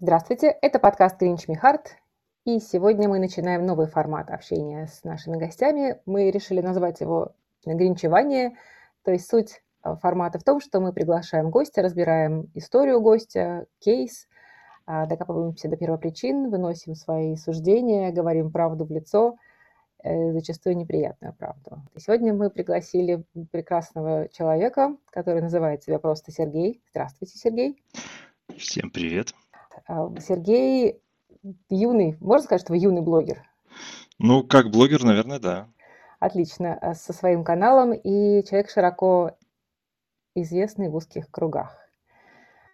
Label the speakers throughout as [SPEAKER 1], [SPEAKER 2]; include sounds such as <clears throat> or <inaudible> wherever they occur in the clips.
[SPEAKER 1] Здравствуйте, это подкаст Гринч Михарт, и сегодня мы начинаем новый формат общения с нашими гостями. Мы решили назвать его «Гринчевание», то есть суть э, формата в том, что мы приглашаем гостя, разбираем историю гостя, кейс, а, докапываемся до первопричин, выносим свои суждения, говорим правду в лицо, э, зачастую неприятную правду. И сегодня мы пригласили прекрасного человека, который называет себя просто Сергей. Здравствуйте, Сергей.
[SPEAKER 2] Всем привет.
[SPEAKER 1] А, Сергей юный, можно сказать, что вы юный блогер?
[SPEAKER 2] Ну, как блогер, наверное, да.
[SPEAKER 1] Отлично, а, со своим каналом и человек широко известный в узких кругах.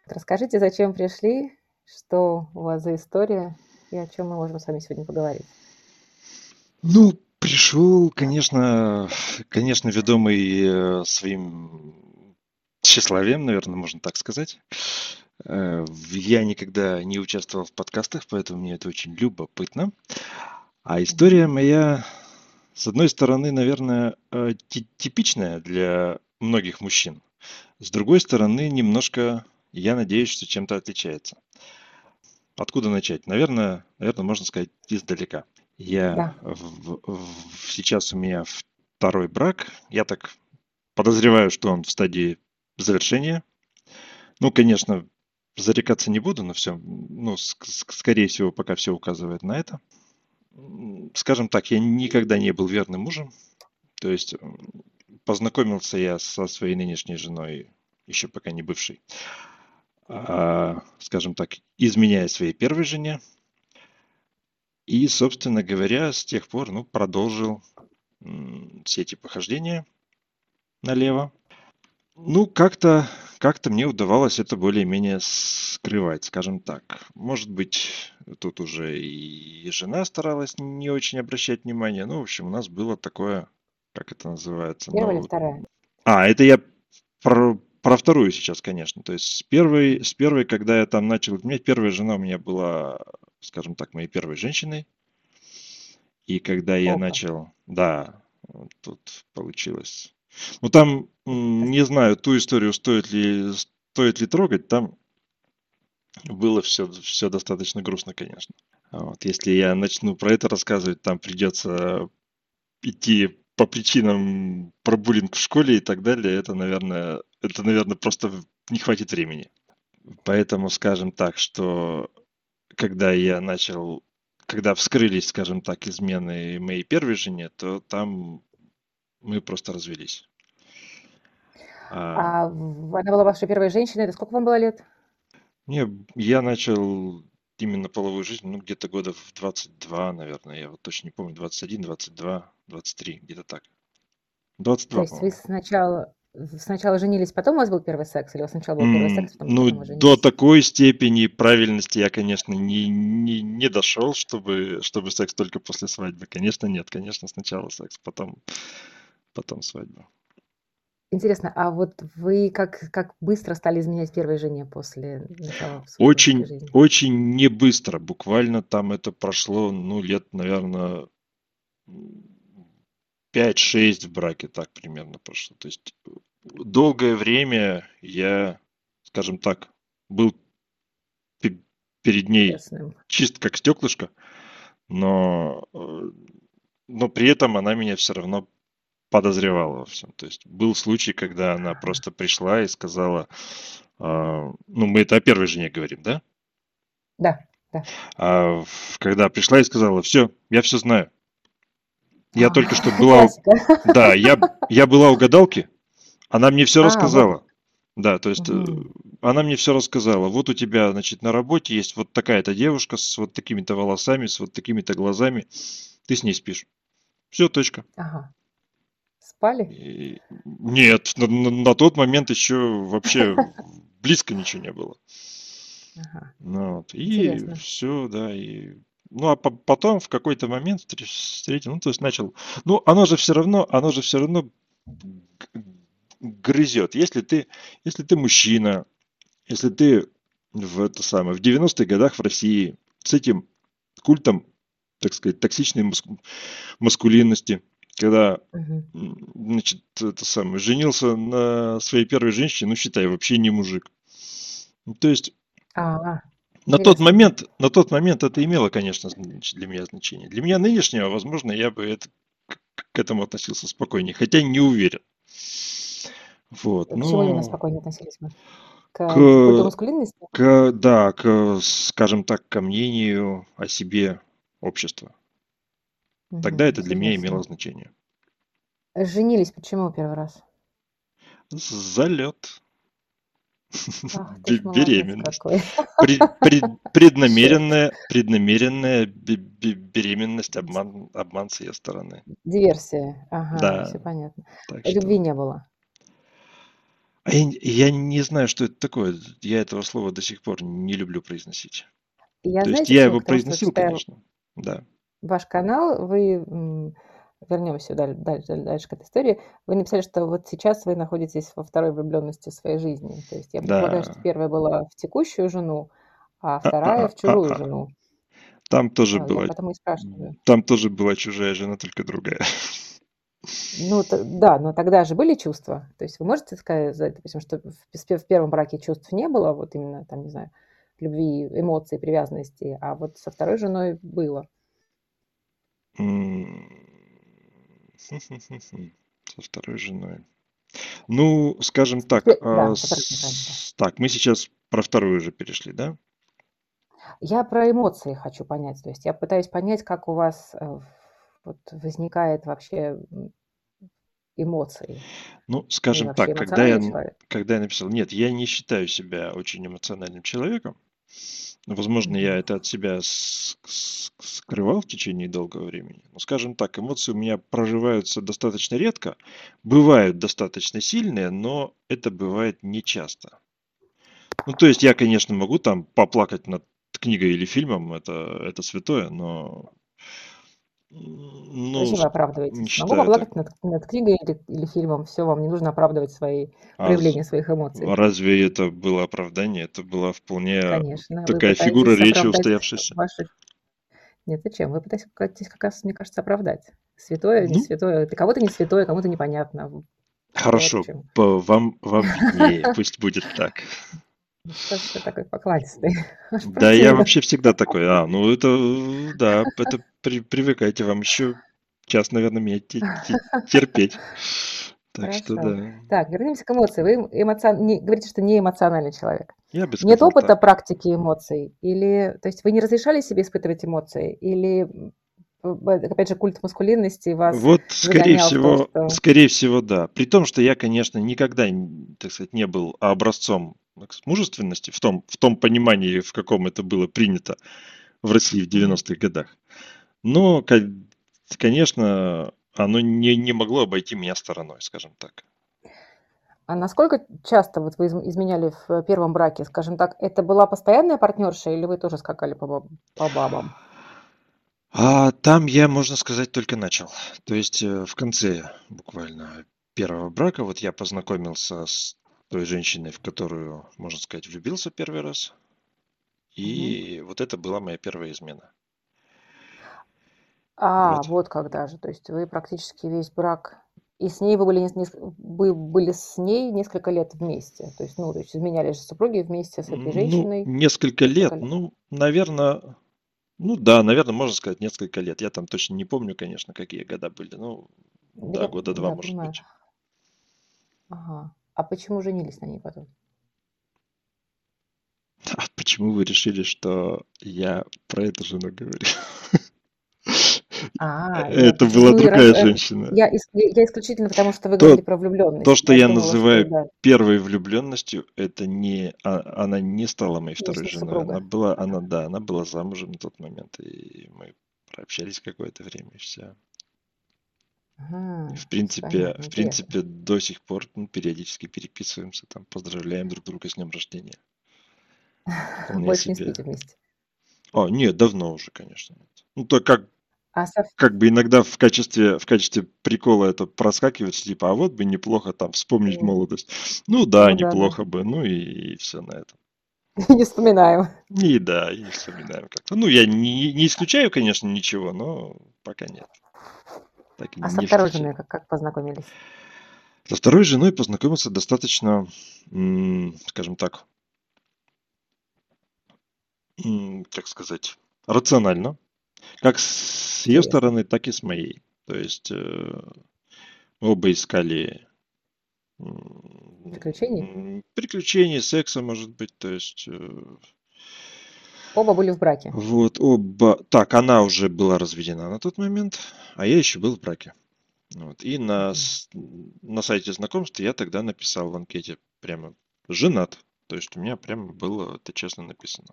[SPEAKER 1] Расскажите, зачем пришли, что у вас за история и о чем мы можем с вами сегодня поговорить?
[SPEAKER 2] Ну, пришел, конечно, конечно, ведомый э, своим тщеславием, наверное, можно так сказать. Э, я никогда не участвовал в подкастах, поэтому мне это очень любопытно. А история моя, с одной стороны, наверное, э, типичная для многих мужчин. С другой стороны, немножко, я надеюсь, что чем-то отличается. Откуда начать? Наверное, наверное, можно сказать издалека. Я да. в, в, сейчас у меня второй брак. Я так подозреваю, что он в стадии завершения. Ну, конечно, зарекаться не буду, но все, ну, скорее всего, пока все указывает на это. Скажем так, я никогда не был верным мужем. То есть познакомился я со своей нынешней женой, еще пока не бывшей, а, скажем так, изменяя своей первой жене. И, собственно говоря, с тех пор, ну, продолжил все эти похождения налево. Ну, как-то как-то мне удавалось это более-менее скрывать, скажем так. Может быть, тут уже и жена старалась не очень обращать внимание. Ну, в общем, у нас было такое, как это называется?
[SPEAKER 1] Первая ну, или вторая?
[SPEAKER 2] А, это я про, про вторую сейчас, конечно. То есть с первой, с первой, когда я там начал... У меня первая жена у меня была, скажем так, моей первой женщиной. И когда я Опа. начал... Да, тут получилось ну там, не знаю, ту историю стоит ли, стоит ли трогать, там было все, все достаточно грустно, конечно. А вот, если я начну про это рассказывать, там придется идти по причинам про буллинг в школе и так далее, это, наверное, это, наверное, просто не хватит времени. Поэтому скажем так, что когда я начал, когда вскрылись, скажем так, измены моей первой жене, то там мы просто развелись.
[SPEAKER 1] А, а она была вашей первой женщиной. Это сколько вам было лет?
[SPEAKER 2] Не, я начал именно половую жизнь, ну, где-то года в 22, наверное. Я вот точно не помню, 21, 22, 23, где-то так. 22,
[SPEAKER 1] То есть вы сначала, сначала женились, потом у вас был первый секс, или у вас сначала был первый секс,
[SPEAKER 2] потом, ну, потом до такой степени правильности я, конечно, не, не, не дошел, чтобы, чтобы секс только после свадьбы. Конечно, нет. Конечно, сначала секс, потом потом свадьба.
[SPEAKER 1] Интересно, а вот вы как, как быстро стали изменять первой жене после начала
[SPEAKER 2] Очень, жизни? очень не быстро. Буквально там это прошло, ну, лет, наверное, 5-6 в браке так примерно прошло. То есть долгое время я, скажем так, был перед ней Ясным. чист как стеклышко, но, э, но при этом она меня все равно подозревала во всем. То есть был случай, когда она просто пришла и сказала, э, ну мы это о первой жене говорим, да?
[SPEAKER 1] Да, да.
[SPEAKER 2] А, когда пришла и сказала, все, я все знаю. Я а, только что <laughs> была... Да, я, я была у гадалки, она мне все а, рассказала. Вот. Да, то есть угу. она мне все рассказала. Вот у тебя, значит, на работе есть вот такая-то девушка с вот такими-то волосами, с вот такими-то глазами. Ты с ней спишь. Все, точка.
[SPEAKER 1] Ага. Спали?
[SPEAKER 2] Нет, на, на, на тот момент еще вообще близко ничего не было. Ага. Ну, вот. И Интересно. все, да, и ну, а по потом в какой-то момент встретил, ну, то есть начал, ну, оно же все равно, оно же все равно грызет. Если ты, если ты мужчина, если ты в это самое, в 90-х годах в России с этим культом, так сказать, токсичной маскулинности, когда, значит, это самое, женился на своей первой женщине, ну, считай, вообще не мужик. Ну, то есть,
[SPEAKER 1] А,
[SPEAKER 2] На тот момент, на тот момент это имело, конечно, для меня значение. Для меня нынешнего, возможно, я бы это, к этому относился спокойнее, хотя не уверен.
[SPEAKER 1] Вот, К ну, чему именно спокойнее относились мы? К, к маскулинности?
[SPEAKER 2] К, да, к, скажем так, ко мнению о себе общества. Тогда это для меня имело значение.
[SPEAKER 1] Женились почему первый раз?
[SPEAKER 2] Залет. Ах, беременность. Пред, пред, <laughs> преднамеренная, преднамеренная беременность, обман, обман с ее стороны.
[SPEAKER 1] Диверсия. Ага, да. все понятно. Так Любви что... не было.
[SPEAKER 2] А я, я не знаю, что это такое. Я этого слова до сих пор не люблю произносить. Я, То знаете, есть я его произносил, конечно. Да.
[SPEAKER 1] Ваш канал, вы вернемся дальше, дальше, дальше к этой истории. Вы написали, что вот сейчас вы находитесь во второй влюбленности своей жизни. То есть я предполагаю, да. что первая была в текущую жену, а, а вторая а, в чужую а, жену.
[SPEAKER 2] Там тоже а, была. Там тоже была чужая жена, только другая.
[SPEAKER 1] Ну, да, но тогда же были чувства. То есть вы можете сказать, допустим, что в первом браке чувств не было, вот именно там, не знаю, любви, эмоций, привязанности, а вот со второй женой было. <laughs>
[SPEAKER 2] Со второй женой. Ну, скажем так, да, а, с... так, мы сейчас про вторую уже перешли, да?
[SPEAKER 1] Я про эмоции хочу понять. То есть я пытаюсь понять, как у вас э, вот возникает вообще эмоции.
[SPEAKER 2] Ну, скажем так, когда я, когда я написал, нет, я не считаю себя очень эмоциональным человеком. Возможно, я это от себя скрывал в течение долгого времени. Но, скажем так, эмоции у меня проживаются достаточно редко, бывают достаточно сильные, но это бывает нечасто. Ну, то есть я, конечно, могу там поплакать над книгой или фильмом, это, это святое, но
[SPEAKER 1] ну, Зачем вы оправдываетесь? Могу поплакать над, над книгой или, или фильмом, все, вам не нужно оправдывать свои а проявления своих эмоций.
[SPEAKER 2] Разве это было оправдание? Это была вполне Конечно, такая фигура речи устоявшаяся. Ваши...
[SPEAKER 1] Нет, зачем? Вы пытаетесь как раз, мне кажется, оправдать. Святое, не ну, святое. Для кого-то не святое, кому-то непонятно.
[SPEAKER 2] Хорошо, вам, вам виднее, пусть будет так.
[SPEAKER 1] Что ж ты такой покладистый? <laughs>
[SPEAKER 2] Да, я вообще всегда такой. А, ну это, да, это при, привыкайте, вам еще час, наверное, меня терпеть. Так Хорошо. что да.
[SPEAKER 1] Так, вернемся к эмоциям. Вы эмоцион... не, говорите, что не эмоциональный человек. Я бы Нет опыта так. практики эмоций? Или, то есть вы не разрешали себе испытывать эмоции? Или, опять же, культ маскулинности вас
[SPEAKER 2] Вот, скорее всего, том, что... скорее всего, да. При том, что я, конечно, никогда, так сказать, не был образцом мужественности в том, в том понимании, в каком это было принято в России в 90-х годах. Но, конечно, оно не, не могло обойти меня стороной, скажем так.
[SPEAKER 1] А насколько часто вот вы изменяли в первом браке, скажем так, это была постоянная партнерша или вы тоже скакали по, по бабам?
[SPEAKER 2] А там я, можно сказать, только начал. То есть э, в конце буквально первого брака вот я познакомился с той женщиной, в которую, можно сказать, влюбился первый раз. И угу. вот это была моя первая измена.
[SPEAKER 1] А, вот. вот когда же. То есть вы практически весь брак и с ней вы были, вы были с ней несколько лет вместе. То есть, ну, то есть изменялись же супруги вместе с этой женщиной.
[SPEAKER 2] Ну, несколько лет, несколько лет. ну, наверное, ну да, наверное, можно сказать несколько лет. Я там точно не помню, конечно, какие года были. Ну, да, да года два, да, может понимаю. быть.
[SPEAKER 1] Ага. А почему женились на ней потом?
[SPEAKER 2] А почему вы решили, что я про эту жену говорю? А, это была ну, другая раз, э, женщина.
[SPEAKER 1] Я, я исключительно потому, что вы то, говорили про влюбленность.
[SPEAKER 2] То, что я, я думала, называю что, да. первой влюбленностью, это не, а, она не стала моей второй женой. Супруга. Она была, она, да, она была замужем на тот момент, и мы прообщались какое-то время, и все. Ага, в принципе, понятно, в принципе, до сих пор ну, периодически переписываемся, там, поздравляем друг друга с днем рождения. <laughs>
[SPEAKER 1] Больше не спите вместе.
[SPEAKER 2] А, нет, давно уже, конечно. Нет. Ну, то как а со... Как бы иногда в качестве, в качестве прикола это проскакивает, типа, а вот бы неплохо там вспомнить mm. молодость. Ну да, ну, неплохо да, бы, ну и, и все на этом. <laughs>
[SPEAKER 1] Не вспоминаем.
[SPEAKER 2] И да, и не вспоминаем как-то. Ну, я не, не исключаю, конечно, ничего, но пока нет.
[SPEAKER 1] Так, а со второй женой как, как познакомились?
[SPEAKER 2] Со второй женой познакомился достаточно, скажем так, как сказать, рационально, как с ее стороны, так и с моей. То есть э, оба искали
[SPEAKER 1] Приключений?
[SPEAKER 2] м, приключений, секса, может быть, то есть э,
[SPEAKER 1] Оба были в браке.
[SPEAKER 2] вот оба. Так, она уже была разведена на тот момент, а я еще был в браке. Вот. И на, на сайте знакомств я тогда написал в анкете прямо женат. То есть у меня прямо было это честно написано.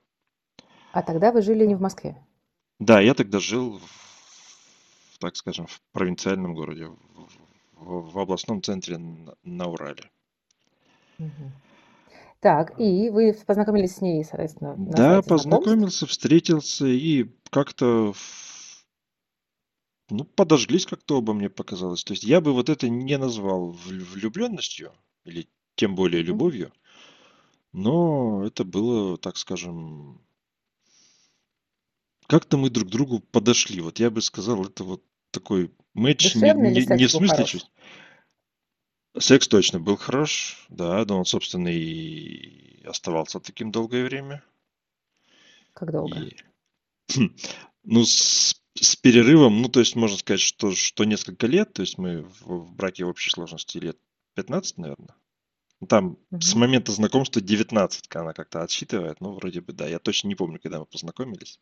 [SPEAKER 1] А тогда вы жили не в Москве.
[SPEAKER 2] Да, я тогда жил, в, так скажем, в провинциальном городе, в, в- в областном центре на, на Урале.
[SPEAKER 1] Мгм. Так, и вы познакомились с ней, соответственно, на
[SPEAKER 2] Да,
[SPEAKER 1] сайте знакомств.
[SPEAKER 2] познакомился, встретился и как-то, в- ну, подожглись как-то оба, мне показалось. То есть я бы вот это не назвал вл- влюбленностью, или тем более
[SPEAKER 1] Мгм.
[SPEAKER 2] любовью, но это было, так скажем, как-то мы друг к другу подошли. Вот я бы сказал, это вот такой матч не,
[SPEAKER 1] Душевный
[SPEAKER 2] не, не в смысле чувств. Секс точно был хорош, да, да, он, собственно, и оставался таким долгое время.
[SPEAKER 1] Как долго?
[SPEAKER 2] И, хм, <clears throat> ну, с, с перерывом, ну, то есть можно сказать, что, что несколько лет, то есть мы в, в браке в общей сложности лет 15, наверное. Ну, Там с
[SPEAKER 1] Мгм.
[SPEAKER 2] момента знакомства 19 она как-то отсчитывает, ну, вроде бы, да. Я точно не помню, когда мы познакомились.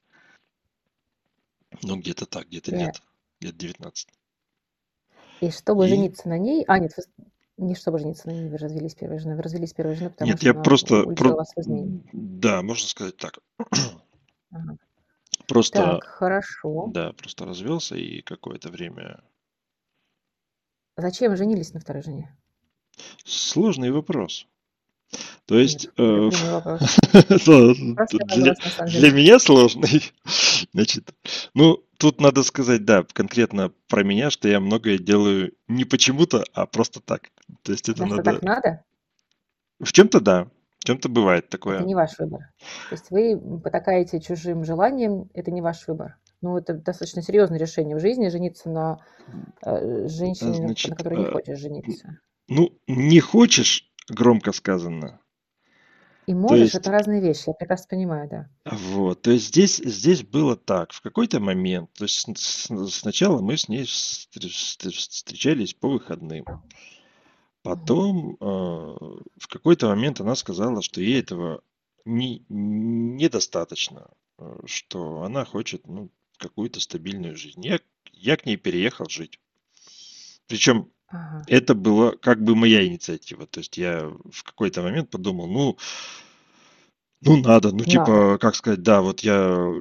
[SPEAKER 2] Ну, где-то так, где-то лет, лет 19.
[SPEAKER 1] И чтобы
[SPEAKER 2] И
[SPEAKER 1] жениться на ней... А, нет, не чтобы жениться на ней, вы развелись первой женой. Вы развелись первой женой, потому
[SPEAKER 2] нет,
[SPEAKER 1] что
[SPEAKER 2] я просто, про,
[SPEAKER 1] вас
[SPEAKER 2] да, можно сказать так.
[SPEAKER 1] Ага.
[SPEAKER 2] Просто,
[SPEAKER 1] Так, хорошо.
[SPEAKER 2] да, просто развелся и какое-то время...
[SPEAKER 1] Зачем женились на второй жене?
[SPEAKER 2] Сложный вопрос. То есть,
[SPEAKER 1] это
[SPEAKER 2] э, <laughs>
[SPEAKER 1] Простой
[SPEAKER 2] для, меня сложный. <laughs> Значит, ну, тут надо сказать, да, конкретно про меня, что я многое делаю не почему-то, а просто так. То есть это надо...
[SPEAKER 1] так надо?
[SPEAKER 2] В чем-то да, в чем-то бывает
[SPEAKER 1] Это
[SPEAKER 2] такое.
[SPEAKER 1] не ваш выбор. То есть вы потакаете чужим желанием, это не ваш выбор. Ну, это достаточно серьезное решение в жизни, жениться на э, женщине, на, на
[SPEAKER 2] Значит,
[SPEAKER 1] которой не
[SPEAKER 2] э,
[SPEAKER 1] хочешь жениться.
[SPEAKER 2] ну, не хочешь, громко сказано.
[SPEAKER 1] И
[SPEAKER 2] То
[SPEAKER 1] можешь,
[SPEAKER 2] есть,
[SPEAKER 1] это разные вещи, я прекрасно понимаю, да.
[SPEAKER 2] вот, то есть здесь, здесь было так, в какой-то момент, то есть с- с- сначала мы с ней встр- встр- встречались по выходным.
[SPEAKER 1] Мгм.
[SPEAKER 2] Потом э, в какой-то момент она сказала, что ей этого не, недостаточно, э, что она хочет ну, какую-то стабильную жизнь. Я, я к ней переехал жить. Причем
[SPEAKER 1] Ага.
[SPEAKER 2] это была как бы моя инициатива. То есть я в какой-то момент подумал, ну, ну надо, ну
[SPEAKER 1] Надо.
[SPEAKER 2] типа, как сказать, да, вот я,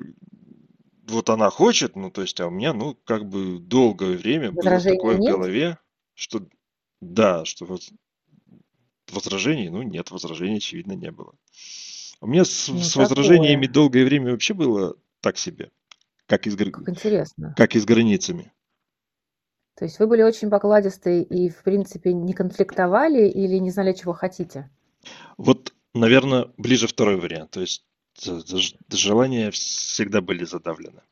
[SPEAKER 2] вот она хочет, ну то есть, а у меня, ну, как бы долгое время было такое в
[SPEAKER 1] нет?
[SPEAKER 2] голове, что да, что вот возражений, ну нет, возражений очевидно не было. У меня с,
[SPEAKER 1] Ну,
[SPEAKER 2] с возражениями долгое время вообще было так себе, как и с,
[SPEAKER 1] Как интересно.
[SPEAKER 2] как и с границами.
[SPEAKER 1] То есть вы были очень покладистые и, в принципе, не конфликтовали или не знали, чего хотите?
[SPEAKER 2] Вот, наверное, ближе второй вариант. То есть з- желания всегда были задавлены.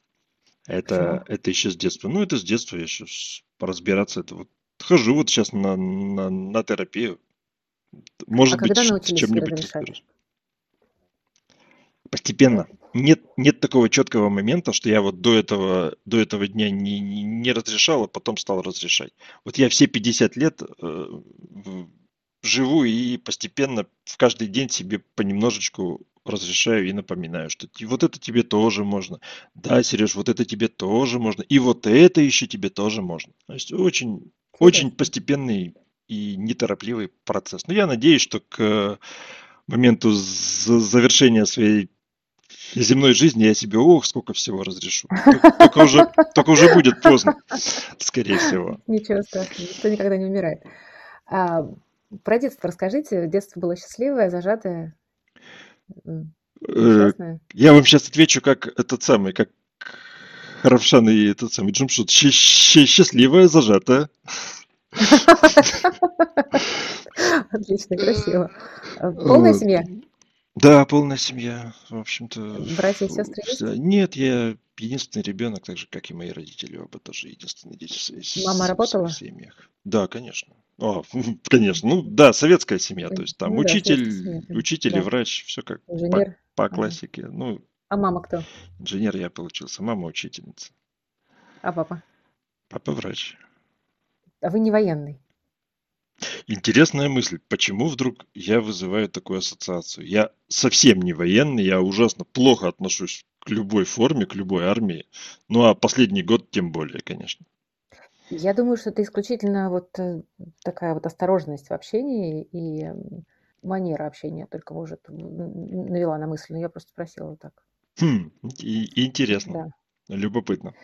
[SPEAKER 2] Это,
[SPEAKER 1] Почему?
[SPEAKER 2] это еще с детства. Ну, это с детства я еще разбираться. Это вот хожу вот сейчас на, на, на терапию.
[SPEAKER 1] А
[SPEAKER 2] Может быть,
[SPEAKER 1] когда научились себе
[SPEAKER 2] чем-нибудь разберусь. Постепенно. Нет, нет такого четкого момента, что я вот до этого, до этого дня не, не, не разрешал, а потом стал разрешать. Вот я все 50 лет э, живу и постепенно в каждый день себе понемножечку разрешаю и напоминаю, что вот это тебе тоже можно. Да, Сереж, вот это тебе тоже можно. И вот это еще тебе тоже можно. То есть очень, очень постепенный и неторопливый процесс. Но я надеюсь, что к моменту завершения своей земной жизни я себе, ох, сколько всего разрешу. Только, уже, только уже будет поздно, скорее всего.
[SPEAKER 1] Ничего страшного, никто никогда не умирает. А, про детство расскажите. Детство было счастливое, зажатое,
[SPEAKER 2] Э,
[SPEAKER 1] несчастное?
[SPEAKER 2] Я вам сейчас отвечу, как этот самый, как Равшан и этот самый щ- Счастливая, зажатая. <laughs>
[SPEAKER 1] Отлично, красиво. Полная семья?
[SPEAKER 2] Да, полная семья, в общем-то.
[SPEAKER 1] Братья и сестры есть?
[SPEAKER 2] Нет, я единственный ребенок, так же, как и мои родители, оба тоже единственные дети в своей с-
[SPEAKER 1] Мама
[SPEAKER 2] в своих
[SPEAKER 1] работала?
[SPEAKER 2] семьях. Да, конечно. О, <laughs> конечно. Ну, да, советская семья, то есть там
[SPEAKER 1] Ну да, советская
[SPEAKER 2] учитель,
[SPEAKER 1] конечно.
[SPEAKER 2] учитель и
[SPEAKER 1] Да.
[SPEAKER 2] врач, все как по,
[SPEAKER 1] Инженер?
[SPEAKER 2] по
[SPEAKER 1] Ага.
[SPEAKER 2] классике. Ну,
[SPEAKER 1] А мама кто?
[SPEAKER 2] Инженер я получился, мама учительница,
[SPEAKER 1] А папа?
[SPEAKER 2] папа врач.
[SPEAKER 1] А вы не военный?
[SPEAKER 2] Интересная мысль, почему вдруг я вызываю такую ассоциацию? Я совсем не военный, я ужасно плохо отношусь к любой форме, к любой армии. Ну а последний год тем более, конечно.
[SPEAKER 1] Я думаю, что это исключительно вот э, такая вот осторожность в общении и манера общения только может навела на мысль. Но я просто спросила вот так.
[SPEAKER 2] Хм, и- интересно,
[SPEAKER 1] Да,
[SPEAKER 2] любопытно.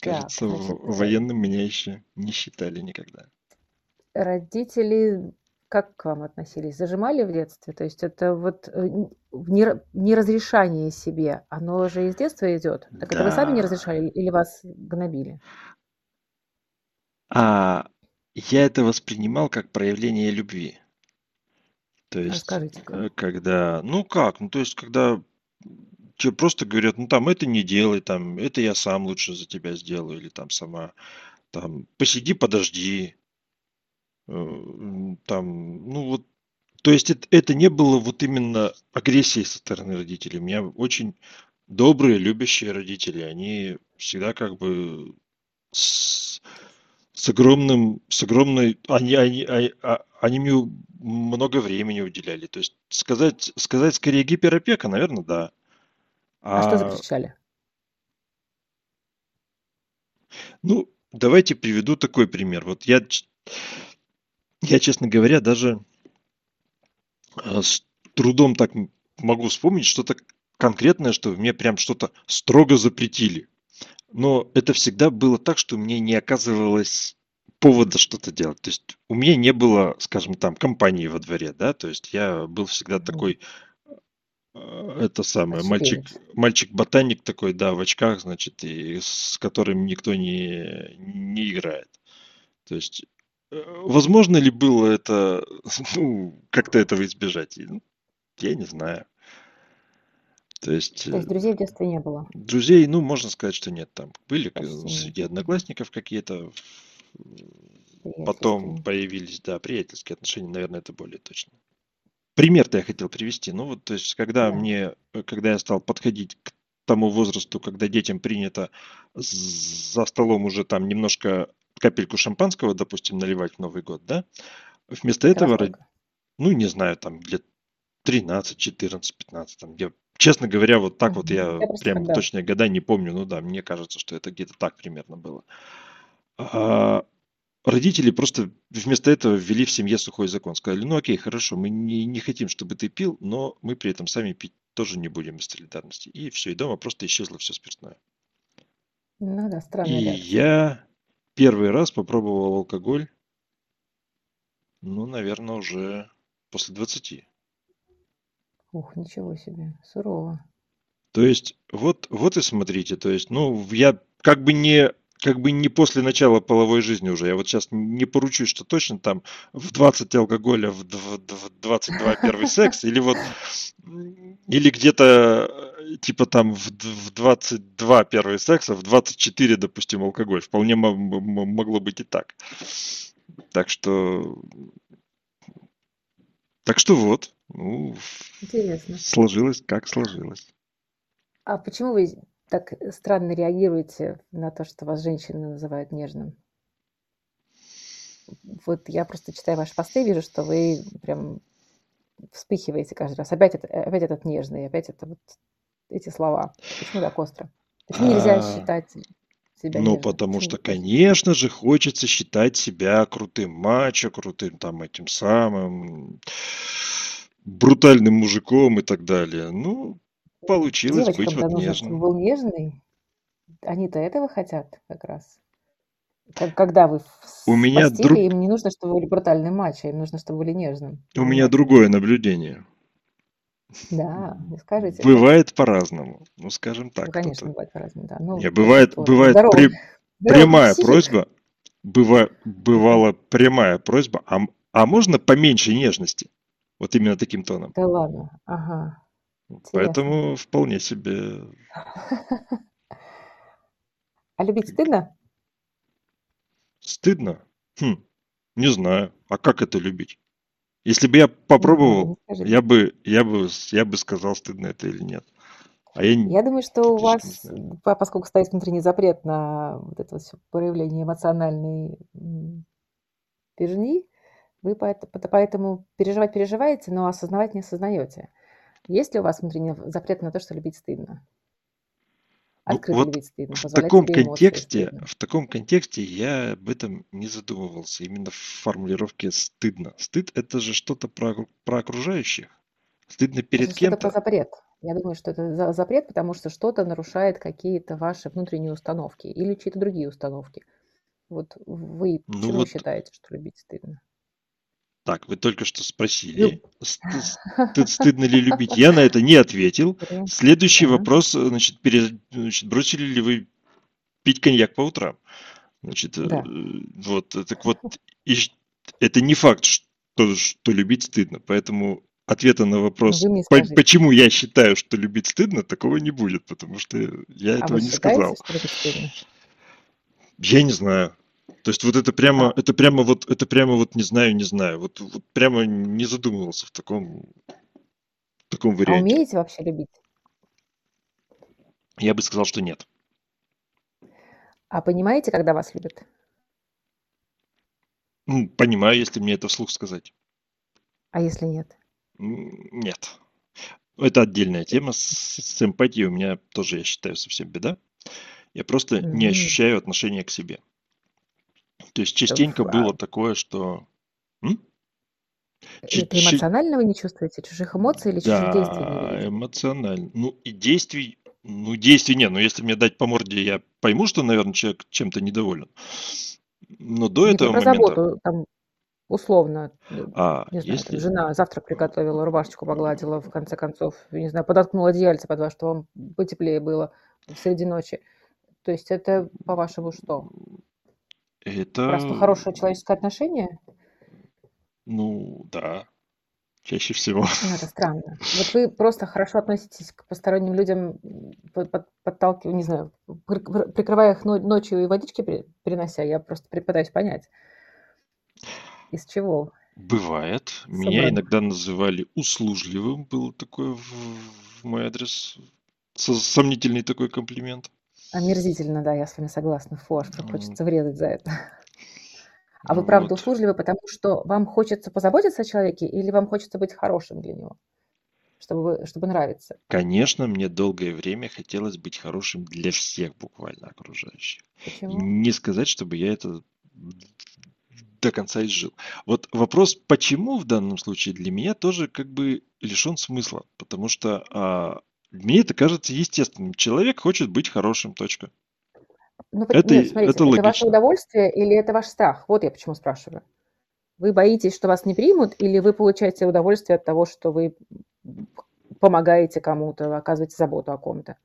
[SPEAKER 2] Кажется, в-
[SPEAKER 1] значит,
[SPEAKER 2] военным меня еще не считали никогда.
[SPEAKER 1] Родители как к вам относились? Зажимали в детстве? То есть это вот э, неразрешание себе, оно же из детства идет. Так это вы сами не
[SPEAKER 2] Да.
[SPEAKER 1] разрешали или вас гнобили?
[SPEAKER 2] А я это воспринимал как проявление любви. То есть,
[SPEAKER 1] Расскажите-ка.
[SPEAKER 2] э, когда, ну как, ну то есть, когда тебе просто говорят, ну там это не делай, там это я сам лучше за тебя сделаю, или там сама, там посиди, подожди, там, ну вот, то есть это, это не было вот именно агрессией со стороны родителей. У меня очень добрые, любящие родители, они всегда как бы с, с огромным, с огромной, они, они, они, а- они мне много времени уделяли. То есть сказать, сказать скорее гиперопека, наверное, да.
[SPEAKER 1] А что
[SPEAKER 2] А,
[SPEAKER 1] запрещали?
[SPEAKER 2] ну, давайте приведу такой пример. Вот я, я, честно говоря, даже э, с трудом так могу вспомнить что-то конкретное, что мне прям что-то строго запретили. Но это всегда было так, что мне не оказывалось повода что-то делать. То есть у меня не было, скажем, там компании во дворе, да, то есть я был всегда такой, э, это самое, мальчик, мальчик-ботаник такой, да, в очках, значит, и с которым никто не, не играет. То есть, возможно ли было это, <laughs> ну, как-то этого избежать? Ну, Я не знаю. То есть,
[SPEAKER 1] То
[SPEAKER 2] э,
[SPEAKER 1] есть друзей в детстве не было?
[SPEAKER 2] друзей, ну, можно сказать, что нет. Там были
[SPEAKER 1] Почти
[SPEAKER 2] среди одноклассников какие-то, потом
[SPEAKER 1] Приятельские.
[SPEAKER 2] появились, да, приятельские отношения, наверное, это более точно. Пример-то я хотел привести. Ну, вот, то есть, когда
[SPEAKER 1] Да.
[SPEAKER 2] мне, э, когда я стал подходить к тому возрасту, когда детям принято за столом уже там немножко капельку шампанского, допустим, наливать в Новый год, да, вместо этого, ну, не знаю, там лет 13, 14, 15, там, я, честно говоря, вот так вот я
[SPEAKER 1] Я
[SPEAKER 2] прям
[SPEAKER 1] когда?
[SPEAKER 2] точные года не помню, ну да, мне кажется, что это где-то так примерно было. А родители просто вместо этого ввели в семье сухой закон. Сказали, ну окей, хорошо, мы не, не хотим, чтобы ты пил, но мы при этом сами пить тоже не будем из солидарности. И все, и дома просто исчезло все спиртное.
[SPEAKER 1] Ну да,
[SPEAKER 2] И
[SPEAKER 1] странная реакция.
[SPEAKER 2] я первый раз попробовал алкоголь, ну, наверное, уже после 20.
[SPEAKER 1] Ух, ничего себе, сурово.
[SPEAKER 2] То есть, вот, вот и смотрите, то есть, ну, я как бы не, как бы не после начала половой жизни уже. Я вот сейчас не поручусь, что точно там в 20 алкоголя, в дв- дв- 22 первый секс, или вот, или где-то типа там в в 22 первый секс, а в 24, допустим, алкоголь. Вполне могло быть и так. Так что, так что вот, ну,
[SPEAKER 1] Интересно.
[SPEAKER 2] сложилось как сложилось.
[SPEAKER 1] А почему вы так странно реагируете на то, что вас женщины называют нежным? Вот я просто читаю ваши посты, вижу, что вы прям вспыхиваете каждый раз. Опять, это, опять этот нежный, опять это вот эти слова. Почему так остро? Почему нельзя
[SPEAKER 2] А,
[SPEAKER 1] считать себя
[SPEAKER 2] Ну, потому что, конечно же, хочется считать себя крутым мачо, крутым там этим самым брутальным мужиком и так далее. Ну, получилось быть
[SPEAKER 1] Девочкам-то
[SPEAKER 2] вот
[SPEAKER 1] нужно,
[SPEAKER 2] нежным.
[SPEAKER 1] был нежный. Они-то этого хотят как раз. Когда вы
[SPEAKER 2] У меня
[SPEAKER 1] постели,
[SPEAKER 2] друг,
[SPEAKER 1] им не нужно, чтобы вы были брутальным мачо, им нужно, чтобы были нежным,
[SPEAKER 2] у меня другое наблюдение.
[SPEAKER 1] Да, скажите-ка.
[SPEAKER 2] Бывает по-разному. Ну, скажем
[SPEAKER 1] Ну,
[SPEAKER 2] так,
[SPEAKER 1] конечно,
[SPEAKER 2] кто-то.
[SPEAKER 1] бывает по-разному, да. Ну, вот
[SPEAKER 2] бывает,
[SPEAKER 1] вот
[SPEAKER 2] бывает
[SPEAKER 1] здоровый,
[SPEAKER 2] при-
[SPEAKER 1] здоровый
[SPEAKER 2] прямая
[SPEAKER 1] психик.
[SPEAKER 2] просьба, быва, бывала прямая просьба, а, а можно поменьше нежности? Вот именно таким тоном.
[SPEAKER 1] Да ладно, ага, интересно.
[SPEAKER 2] Поэтому вполне себе
[SPEAKER 1] А любить стыдно?
[SPEAKER 2] стыдно. Хм, не знаю. А как это любить? Если бы я попробовал,
[SPEAKER 1] скажите.
[SPEAKER 2] я бы, я бы, я бы сказал, стыдно это или нет. А я,
[SPEAKER 1] Я думаю, что у вас, поскольку стоит внутренний запрет на вот это всё проявление эмоциональной пижни, вы поэтому переживать переживаете, но осознавать не осознаете. Есть ли у вас внутренний запрет на то, что любить стыдно?
[SPEAKER 2] Ну
[SPEAKER 1] Открыто
[SPEAKER 2] вот
[SPEAKER 1] любить стыдно,
[SPEAKER 2] в
[SPEAKER 1] позволять
[SPEAKER 2] таком контексте,
[SPEAKER 1] стыдно.
[SPEAKER 2] в таком контексте я об этом не задумывался. Именно в формулировке стыдно. Стыд это же что-то про, про окружающих. Стыдно перед
[SPEAKER 1] Это что-то про
[SPEAKER 2] кем-то.
[SPEAKER 1] запрет. Я думаю, что это за- запрет, потому что что-то нарушает какие-то ваши внутренние установки или чьи-то другие установки. Вот вы
[SPEAKER 2] Ну
[SPEAKER 1] почему
[SPEAKER 2] вот
[SPEAKER 1] считаете, что любить стыдно?
[SPEAKER 2] Так, вы только что спросили, сты- стыд- стыдно ли любить. Я на это не ответил. Следующий вопрос, значит, пере- значит, бросили ли вы пить коньяк по утрам? Значит, э,
[SPEAKER 1] Да.
[SPEAKER 2] вот, так вот, и это не факт, что, что любить стыдно, поэтому ответа на вопрос, по- почему я считаю, что любить стыдно, такого не будет, потому что я
[SPEAKER 1] А
[SPEAKER 2] этого не сказал. Я не знаю. То есть вот это прямо,
[SPEAKER 1] А,
[SPEAKER 2] это прямо вот, это прямо вот не знаю, не знаю. Вот, вот прямо не задумывался в таком, в таком
[SPEAKER 1] а
[SPEAKER 2] варианте.
[SPEAKER 1] умеете вообще любить?
[SPEAKER 2] Я бы сказал, что нет.
[SPEAKER 1] А понимаете, когда вас любят?
[SPEAKER 2] Ну, понимаю, если мне это вслух сказать.
[SPEAKER 1] А если нет?
[SPEAKER 2] Нет. Это отдельная тема. С, с эмпатией у меня тоже, я считаю, совсем беда. Я просто не
[SPEAKER 1] М,
[SPEAKER 2] ощущаю отношения к себе. То есть частенько
[SPEAKER 1] ф-
[SPEAKER 2] было такое, что... М?
[SPEAKER 1] Это эмоционально вы не чувствуете чужих эмоций или чужих действий
[SPEAKER 2] Да, эмоционально. Ну и действий, ну действий нет. Но если мне дать по морде, я пойму, что, наверное, человек чем-то недоволен. Но до
[SPEAKER 1] Нет,
[SPEAKER 2] этого
[SPEAKER 1] про
[SPEAKER 2] момента,
[SPEAKER 1] заботу, там, условно, э,
[SPEAKER 2] а
[SPEAKER 1] не знаю,
[SPEAKER 2] если,
[SPEAKER 1] жена завтрак приготовила, рубашечку погладила, в конце концов, не знаю, подоткнула одеяльце под вас, что вам потеплее было среди ночи. То есть это, по-вашему, что? Просто
[SPEAKER 2] это,
[SPEAKER 1] хорошее человеческое отношение?
[SPEAKER 2] ну да, чаще всего.
[SPEAKER 1] Ну, это <laughs> странно. Вот вы просто хорошо относитесь к посторонним людям, под- под- подталкивая, не знаю, прик- пр- прикрывая их но- ночью и водички при- принося. Я просто пытаюсь понять, из чего
[SPEAKER 2] Бывает. Меня иногда называли услужливым. Было такое в, в мой адрес. Со- Сомнительный такой комплимент.
[SPEAKER 1] Омерзительно, да, я с вами согласна. Прям
[SPEAKER 2] М,
[SPEAKER 1] хочется врезать за это. А вы правда
[SPEAKER 2] Вот.
[SPEAKER 1] услужливы, потому что вам хочется позаботиться о человеке или вам хочется быть хорошим для него, чтобы, вы- чтобы нравиться?
[SPEAKER 2] Конечно, мне долгое время хотелось быть хорошим для всех буквально окружающих.
[SPEAKER 1] Почему?
[SPEAKER 2] не сказать, чтобы я это до конца изжил. Вот вопрос, почему в данном случае для меня тоже как бы лишен смысла, потому что а, мне это кажется естественным. Человек хочет быть хорошим, точка.
[SPEAKER 1] Ну,
[SPEAKER 2] Это,
[SPEAKER 1] нет, смотрите,
[SPEAKER 2] это
[SPEAKER 1] это ваше
[SPEAKER 2] логично.
[SPEAKER 1] удовольствие или это ваш страх? Вот я почему спрашиваю. Вы боитесь, что вас не примут, или вы получаете удовольствие от того, что вы помогаете кому-то, оказываете заботу о ком-то?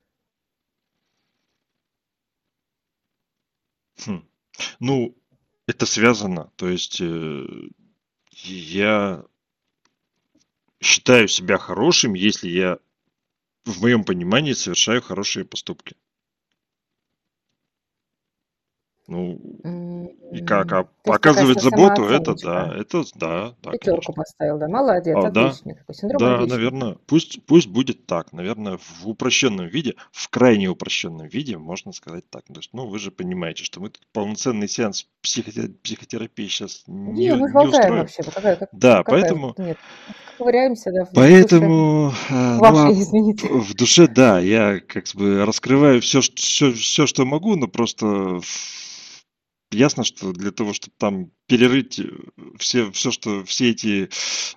[SPEAKER 2] Хм. Ну, это связано. То есть э, я считаю себя хорошим, если я в моем понимании совершаю хорошие поступки. Ну, и как а, оказывать заботу, это да, это да, да,
[SPEAKER 1] Пятерку
[SPEAKER 2] конечно.
[SPEAKER 1] поставил, да, молодец,
[SPEAKER 2] А, да,
[SPEAKER 1] отличник, такой синдром
[SPEAKER 2] да,
[SPEAKER 1] отличника.
[SPEAKER 2] наверное, пусть, пусть будет так, наверное, в упрощенном виде, в крайне упрощенном виде, можно сказать так. То есть, ну, вы же понимаете, что мы тут полноценный сеанс психоте- психотерапии сейчас не,
[SPEAKER 1] Не, мы
[SPEAKER 2] не устроим.
[SPEAKER 1] вообще, какая, как-
[SPEAKER 2] Да,
[SPEAKER 1] какая,
[SPEAKER 2] поэтому,
[SPEAKER 1] нет, ковыряемся, да, в душе
[SPEAKER 2] поэтому, а, ну,
[SPEAKER 1] вашей,
[SPEAKER 2] а
[SPEAKER 1] извините.
[SPEAKER 2] в душе, да, я как бы раскрываю все, все, все, что могу, но просто ясно, что для того, чтобы там перерыть э, все, все, что все эти,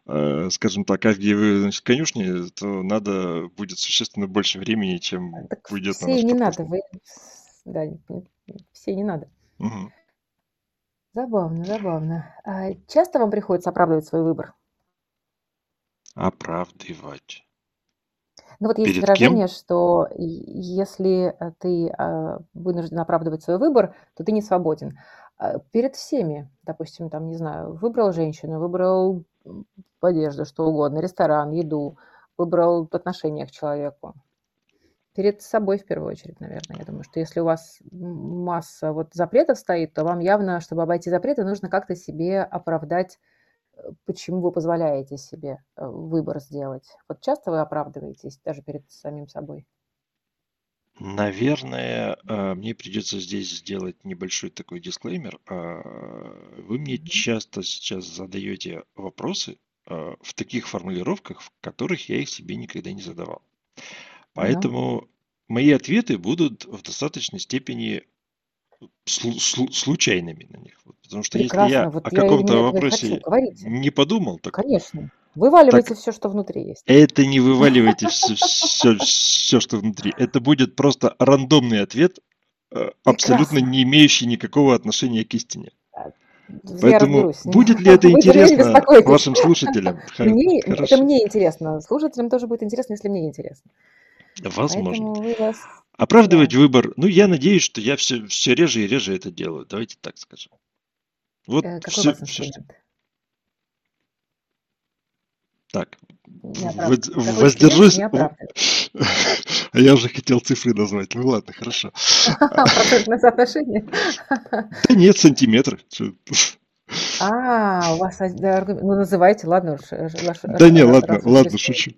[SPEAKER 2] э, скажем так, авгиевые значит, конюшни, то надо будет существенно больше времени, чем
[SPEAKER 1] Так
[SPEAKER 2] уйдет на
[SPEAKER 1] все
[SPEAKER 2] наш
[SPEAKER 1] не надо, вы, да, все не надо.
[SPEAKER 2] Мгм.
[SPEAKER 1] Забавно, забавно. А часто вам приходится оправдывать свой выбор?
[SPEAKER 2] Оправдывать.
[SPEAKER 1] Ну вот есть
[SPEAKER 2] Перед
[SPEAKER 1] выражение,
[SPEAKER 2] кем?
[SPEAKER 1] что если э, ты а, вынужден оправдывать свой выбор, то ты не свободен. А Перед всеми, допустим, там, не знаю, выбрал женщину, выбрал одежду, что угодно, ресторан, еду, выбрал отношение к человеку. Перед собой в первую очередь, наверное. Я думаю, что если у вас масса вот запретов стоит, то вам явно, чтобы обойти запреты, нужно как-то себе оправдать, почему вы позволяете себе э, выбор сделать. Вот часто вы оправдываетесь даже перед самим собой?
[SPEAKER 2] Наверное, а, мне придется здесь сделать небольшой такой дисклеймер. Вы мне часто сейчас задаете вопросы в таких формулировках, в которых я их себе никогда не задавал.
[SPEAKER 1] Ну,
[SPEAKER 2] Поэтому мои ответы будут в достаточной степени случайными на них. Потому что если я
[SPEAKER 1] прекрасно. Вот
[SPEAKER 2] о каком-то вопросе не подумал, так,
[SPEAKER 1] Конечно. Вываливайте
[SPEAKER 2] так
[SPEAKER 1] все, что внутри есть.
[SPEAKER 2] это не вываливайте все, все, все, что внутри. Это будет просто рандомный ответ, э, абсолютно
[SPEAKER 1] Прекрасно.
[SPEAKER 2] не имеющий никакого отношения к истине.
[SPEAKER 1] Я
[SPEAKER 2] Поэтому
[SPEAKER 1] разберусь.
[SPEAKER 2] будет ли <laughs> это интересно вашим слушателям? <laughs>
[SPEAKER 1] Мне, это мне интересно. Слушателям тоже будет интересно, если мне интересно.
[SPEAKER 2] возможно.
[SPEAKER 1] Поэтому вы вас...
[SPEAKER 2] Оправдывать
[SPEAKER 1] Да.
[SPEAKER 2] выбор, ну, я надеюсь, что я все, все реже и реже это делаю. Давайте так скажем. Вот
[SPEAKER 1] Э, Какой у
[SPEAKER 2] все,
[SPEAKER 1] вас инструмент?
[SPEAKER 2] так.
[SPEAKER 1] Не оправдывайте.
[SPEAKER 2] Воз- Воздержусь. <laughs> А я уже хотел цифры назвать. Ну ладно, хорошо.
[SPEAKER 1] Процентное соотношение? <laughs>
[SPEAKER 2] Да нет, сантиметры.
[SPEAKER 1] А, у вас... аргумент. Ну, называйте, ладно уж. э,
[SPEAKER 2] Да не, ладно, ладно, шучу.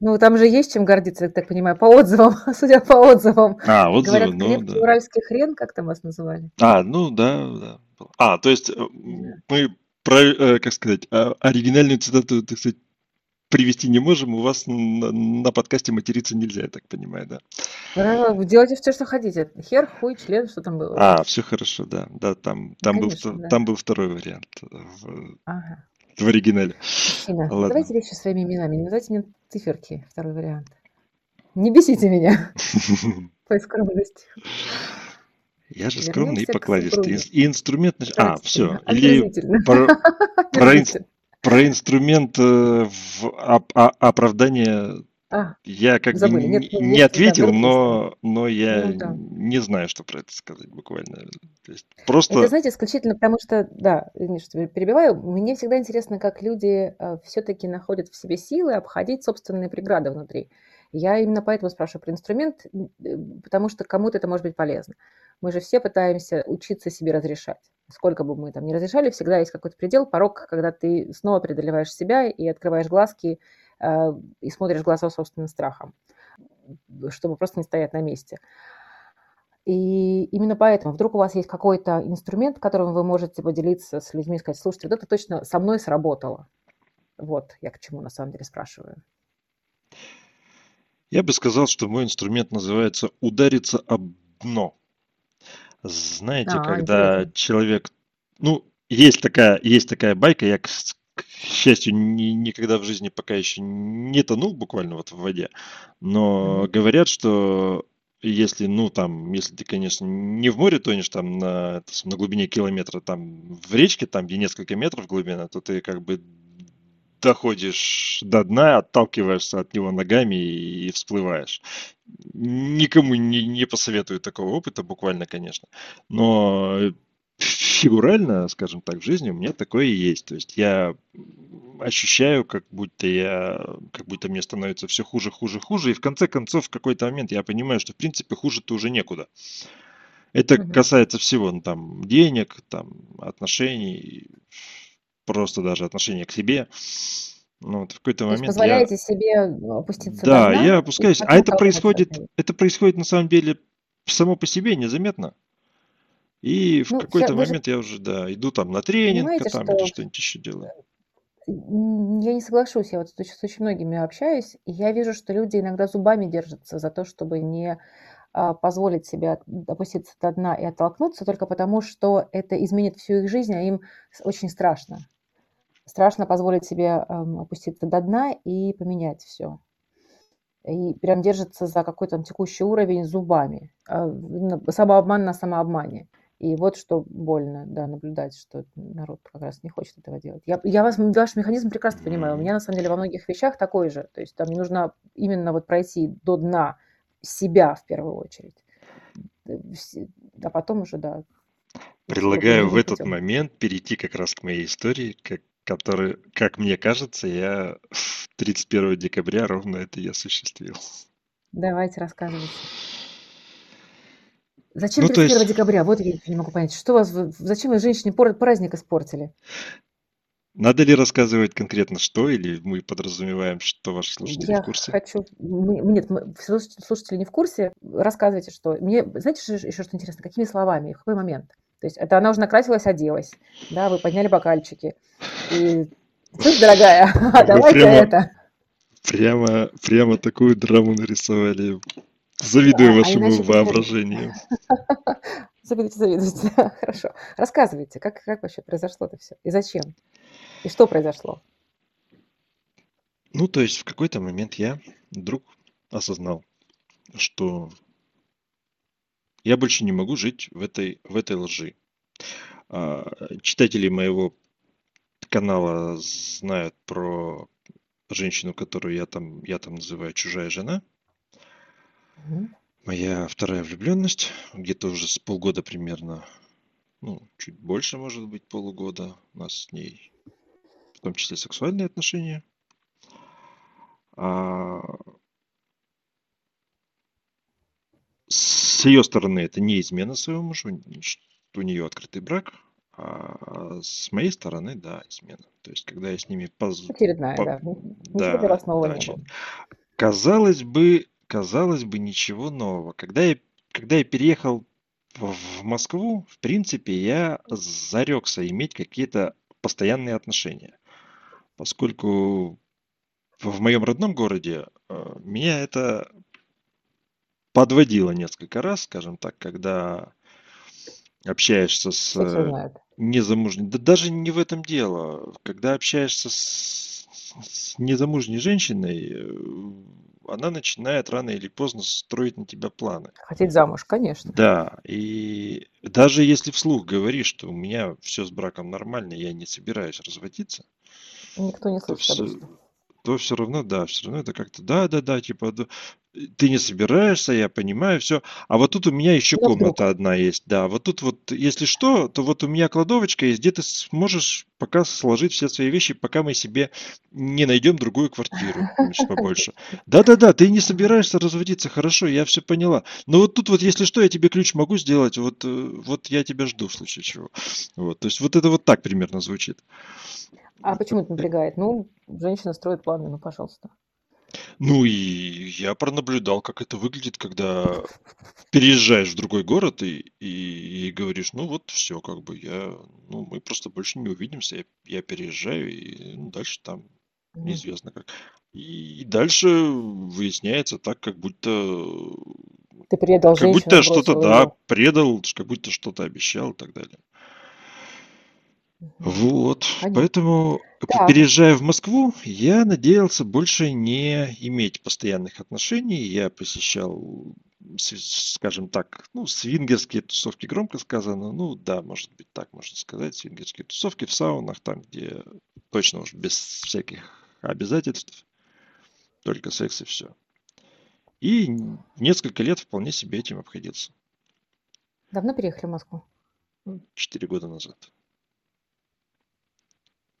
[SPEAKER 1] Ну, там же есть чем гордиться, я так понимаю, по отзывам, <laughs> судя по отзывам.
[SPEAKER 2] А, отзывы,
[SPEAKER 1] Говорят,
[SPEAKER 2] ну
[SPEAKER 1] крепкий
[SPEAKER 2] да.
[SPEAKER 1] уральский хрен, как там вас называли?
[SPEAKER 2] А, ну да, да. А, то есть э, мы, про, э, как сказать, а, оригинальную цитату, так сказать, привести не можем, у вас на, на подкасте материться нельзя, я так понимаю, да?
[SPEAKER 1] Вы делайте все, что хотите. Хер, хуй, член, что там было.
[SPEAKER 2] А, все хорошо, да, да, там, там, был,
[SPEAKER 1] Конечно,
[SPEAKER 2] вто-
[SPEAKER 1] да.
[SPEAKER 2] там был второй вариант э, в,
[SPEAKER 1] Ага.
[SPEAKER 2] в оригинале.
[SPEAKER 1] Мужчина,
[SPEAKER 2] Ладно.
[SPEAKER 1] называйте вещи своими именами, не называйте мне циферки, второй вариант. Не бесите меня <laughs> той скромностью.
[SPEAKER 2] Я же скромный и И инструмент... А, все. Или <laughs> про, инструмент э, в оп- а- я как бы
[SPEAKER 1] Забыли. Нет,
[SPEAKER 2] н-
[SPEAKER 1] ну,
[SPEAKER 2] не
[SPEAKER 1] да,
[SPEAKER 2] ответил, но, но я
[SPEAKER 1] Ну да.
[SPEAKER 2] не знаю, что про это сказать буквально. То есть
[SPEAKER 1] Это,
[SPEAKER 2] просто...
[SPEAKER 1] знаете, исключительно потому что, да, извини, что перебиваю, мне всегда интересно, как люди все-таки находят в себе силы обходить собственные преграды внутри. Я именно поэтому спрашиваю про инструмент, э, потому что кому-то это может быть полезно. Мы же все пытаемся учиться себе разрешать. Сколько бы мы там ни разрешали, всегда есть какой-то предел, порог, когда ты снова преодолеваешь себя и открываешь глазки э, и смотришь в глаза собственным страхом, чтобы просто не стоять на месте. И именно поэтому вдруг у вас есть какой-то инструмент, которым вы можете поделиться с людьми, сказать, слушайте, вот это точно со мной сработало. Вот я к чему на самом деле спрашиваю.
[SPEAKER 2] Я бы сказал, что мой инструмент называется «удариться об дно». Знаете,
[SPEAKER 1] А,
[SPEAKER 2] когда
[SPEAKER 1] интересно.
[SPEAKER 2] человек... Ну, есть такая, есть такая байка, я, к, счастью, ни- никогда в жизни пока еще не тонул буквально вот в воде, но говорят, что если, ну, там, если ты, конечно, не в море тонешь, там, на, на глубине километра, там, в речке, там, где несколько метров глубина, то ты как бы доходишь до дна, отталкиваешься от него ногами и, и всплываешь. Никому не, не посоветую такого опыта, буквально, конечно. Но фигурально, скажем так, в жизни у меня такое и есть. То есть я ощущаю, как будто я, как будто мне становится все хуже, хуже, хуже, и в конце концов в какой-то момент я понимаю, что в принципе хуже-то уже некуда. Это
[SPEAKER 1] Мгм.
[SPEAKER 2] касается всего, ну, там, денег, там, отношений, просто даже отношения к себе. Ну, вот в какой-то момент я...
[SPEAKER 1] позволяете себе опуститься до
[SPEAKER 2] Да,
[SPEAKER 1] дна
[SPEAKER 2] я опускаюсь, а это происходит, это происходит на самом деле само по себе незаметно. И в
[SPEAKER 1] Ну,
[SPEAKER 2] какой-то
[SPEAKER 1] вы же
[SPEAKER 2] момент я уже, да, иду там на тренинг, там, или
[SPEAKER 1] что
[SPEAKER 2] что-нибудь еще делаю.
[SPEAKER 1] я не соглашусь, я вот с очень многими общаюсь, и я вижу, что люди иногда зубами держатся за то, чтобы не а, позволить себе опуститься до дна и оттолкнуться, только потому, что это изменит всю их жизнь, а им очень страшно. Страшно позволить себе ам, опуститься до дна и поменять все. И прям держится за какой-то текущий уровень зубами. А, Самообман на самообмане. И вот что больно, да, наблюдать, что народ как раз не хочет этого делать. Я, я вас, ваш механизм прекрасно понимаю. У меня, на самом деле, во многих вещах такой же. То есть там мне нужно именно вот пройти до дна себя в первую очередь. Э, А потом уже, да,
[SPEAKER 2] Предлагаю в этот
[SPEAKER 1] путем.
[SPEAKER 2] момент перейти как раз к моей истории, как, который, как мне кажется, я 31 декабря ровно это и осуществил.
[SPEAKER 1] Давайте рассказывайте. Зачем
[SPEAKER 2] Ну, то
[SPEAKER 1] 31
[SPEAKER 2] есть,
[SPEAKER 1] декабря? Вот я не могу понять. Что у вас, зачем вы женщине праздник испортили?
[SPEAKER 2] Надо ли рассказывать конкретно что, или мы подразумеваем, что ваши слушатели
[SPEAKER 1] Я
[SPEAKER 2] в курсе?
[SPEAKER 1] хочу... м- Нет, мы- слуш- слушатели не в курсе. Рассказывайте, что... Мне, знаете, что еще что интересно? Какими словами? В какой момент? То есть это она уже накрасилась, оделась. Да, вы подняли бокальчики. И... Слушай, дорогая, <laughs> давай-ка это.
[SPEAKER 2] прямо, прямо такую драму нарисовали. Завидую
[SPEAKER 1] А, а
[SPEAKER 2] вашему
[SPEAKER 1] почему?
[SPEAKER 2] воображению. <laughs>
[SPEAKER 1] Завидуйте, завидуйте. <laughs> Хорошо. Рассказывайте, как, как вообще произошло это все? И зачем? И что произошло?
[SPEAKER 2] Ну, то есть в какой-то момент я вдруг осознал, что я больше не могу жить в этой, в этой лжи. А, Читатели моего канала знают про женщину, которую я там, я там называю чужая жена. Моя вторая влюбленность, где-то уже с полгода примерно, ну, чуть больше, может быть, полугода у нас с ней, в том числе сексуальные отношения. А с ее стороны это не измена своему мужу, у нее открытый брак, а с моей стороны, да, измена. То есть, когда я с ними поз...
[SPEAKER 1] Очередная,
[SPEAKER 2] по-
[SPEAKER 1] да.
[SPEAKER 2] Да, да,
[SPEAKER 1] было.
[SPEAKER 2] Казалось бы, казалось бы, ничего нового. Когда я, когда я переехал в Москву, в принципе, я зарекся иметь какие-то постоянные отношения, поскольку в моем родном городе э, меня это подводило несколько раз, скажем так, когда общаешься с незамужней, да даже не в этом дело, когда общаешься с, с незамужней женщиной, э, она начинает рано или поздно строить на тебя планы.
[SPEAKER 1] Хотеть замуж, конечно.
[SPEAKER 2] Да, и даже если вслух говоришь, что у меня все с браком нормально, я не собираюсь разводиться,
[SPEAKER 1] Никто не
[SPEAKER 2] то
[SPEAKER 1] слышит
[SPEAKER 2] все,
[SPEAKER 1] обычно.
[SPEAKER 2] то все равно, да, все равно это как-то, да, да, да, типа, да, ты не собираешься, я понимаю, все. А вот тут у меня еще
[SPEAKER 1] вдруг.
[SPEAKER 2] комната одна есть, да, вот тут вот, если что, то вот у меня кладовочка есть, где ты сможешь пока сложить все свои вещи, пока мы себе не найдем другую квартиру, значит, побольше. Да-да-да, ты не собираешься разводиться, хорошо, я все поняла. Но вот тут вот, если что, я тебе ключ могу сделать, вот, э, вот я тебя жду в случае чего. Вот, то есть вот это вот так примерно звучит.
[SPEAKER 1] А почему это напрягает? Ну, женщина строит планы, ну, пожалуйста.
[SPEAKER 2] Ну и я пронаблюдал, как это выглядит, когда переезжаешь в другой город и, и, и говоришь, ну вот все, как бы я, ну мы просто больше не увидимся, я, я переезжаю и ну, дальше там неизвестно как. И, и дальше выясняется так, как будто,
[SPEAKER 1] Ты предал
[SPEAKER 2] как будто что-то, да, предал, как будто что-то обещал и так далее.
[SPEAKER 1] Мгм.
[SPEAKER 2] Вот,
[SPEAKER 1] Понятно.
[SPEAKER 2] поэтому, п-
[SPEAKER 1] Так.
[SPEAKER 2] переезжая в Москву, я надеялся больше не иметь постоянных отношений. Я посещал, скажем так, ну, свингерские тусовки, громко сказано. Ну, да, может быть, так можно сказать, свингерские тусовки в саунах, там, где точно уж без всяких обязательств, только секс и все. И н- несколько лет вполне себе этим обходился.
[SPEAKER 1] Давно переехали в Москву?
[SPEAKER 2] Ну, Четыре года назад.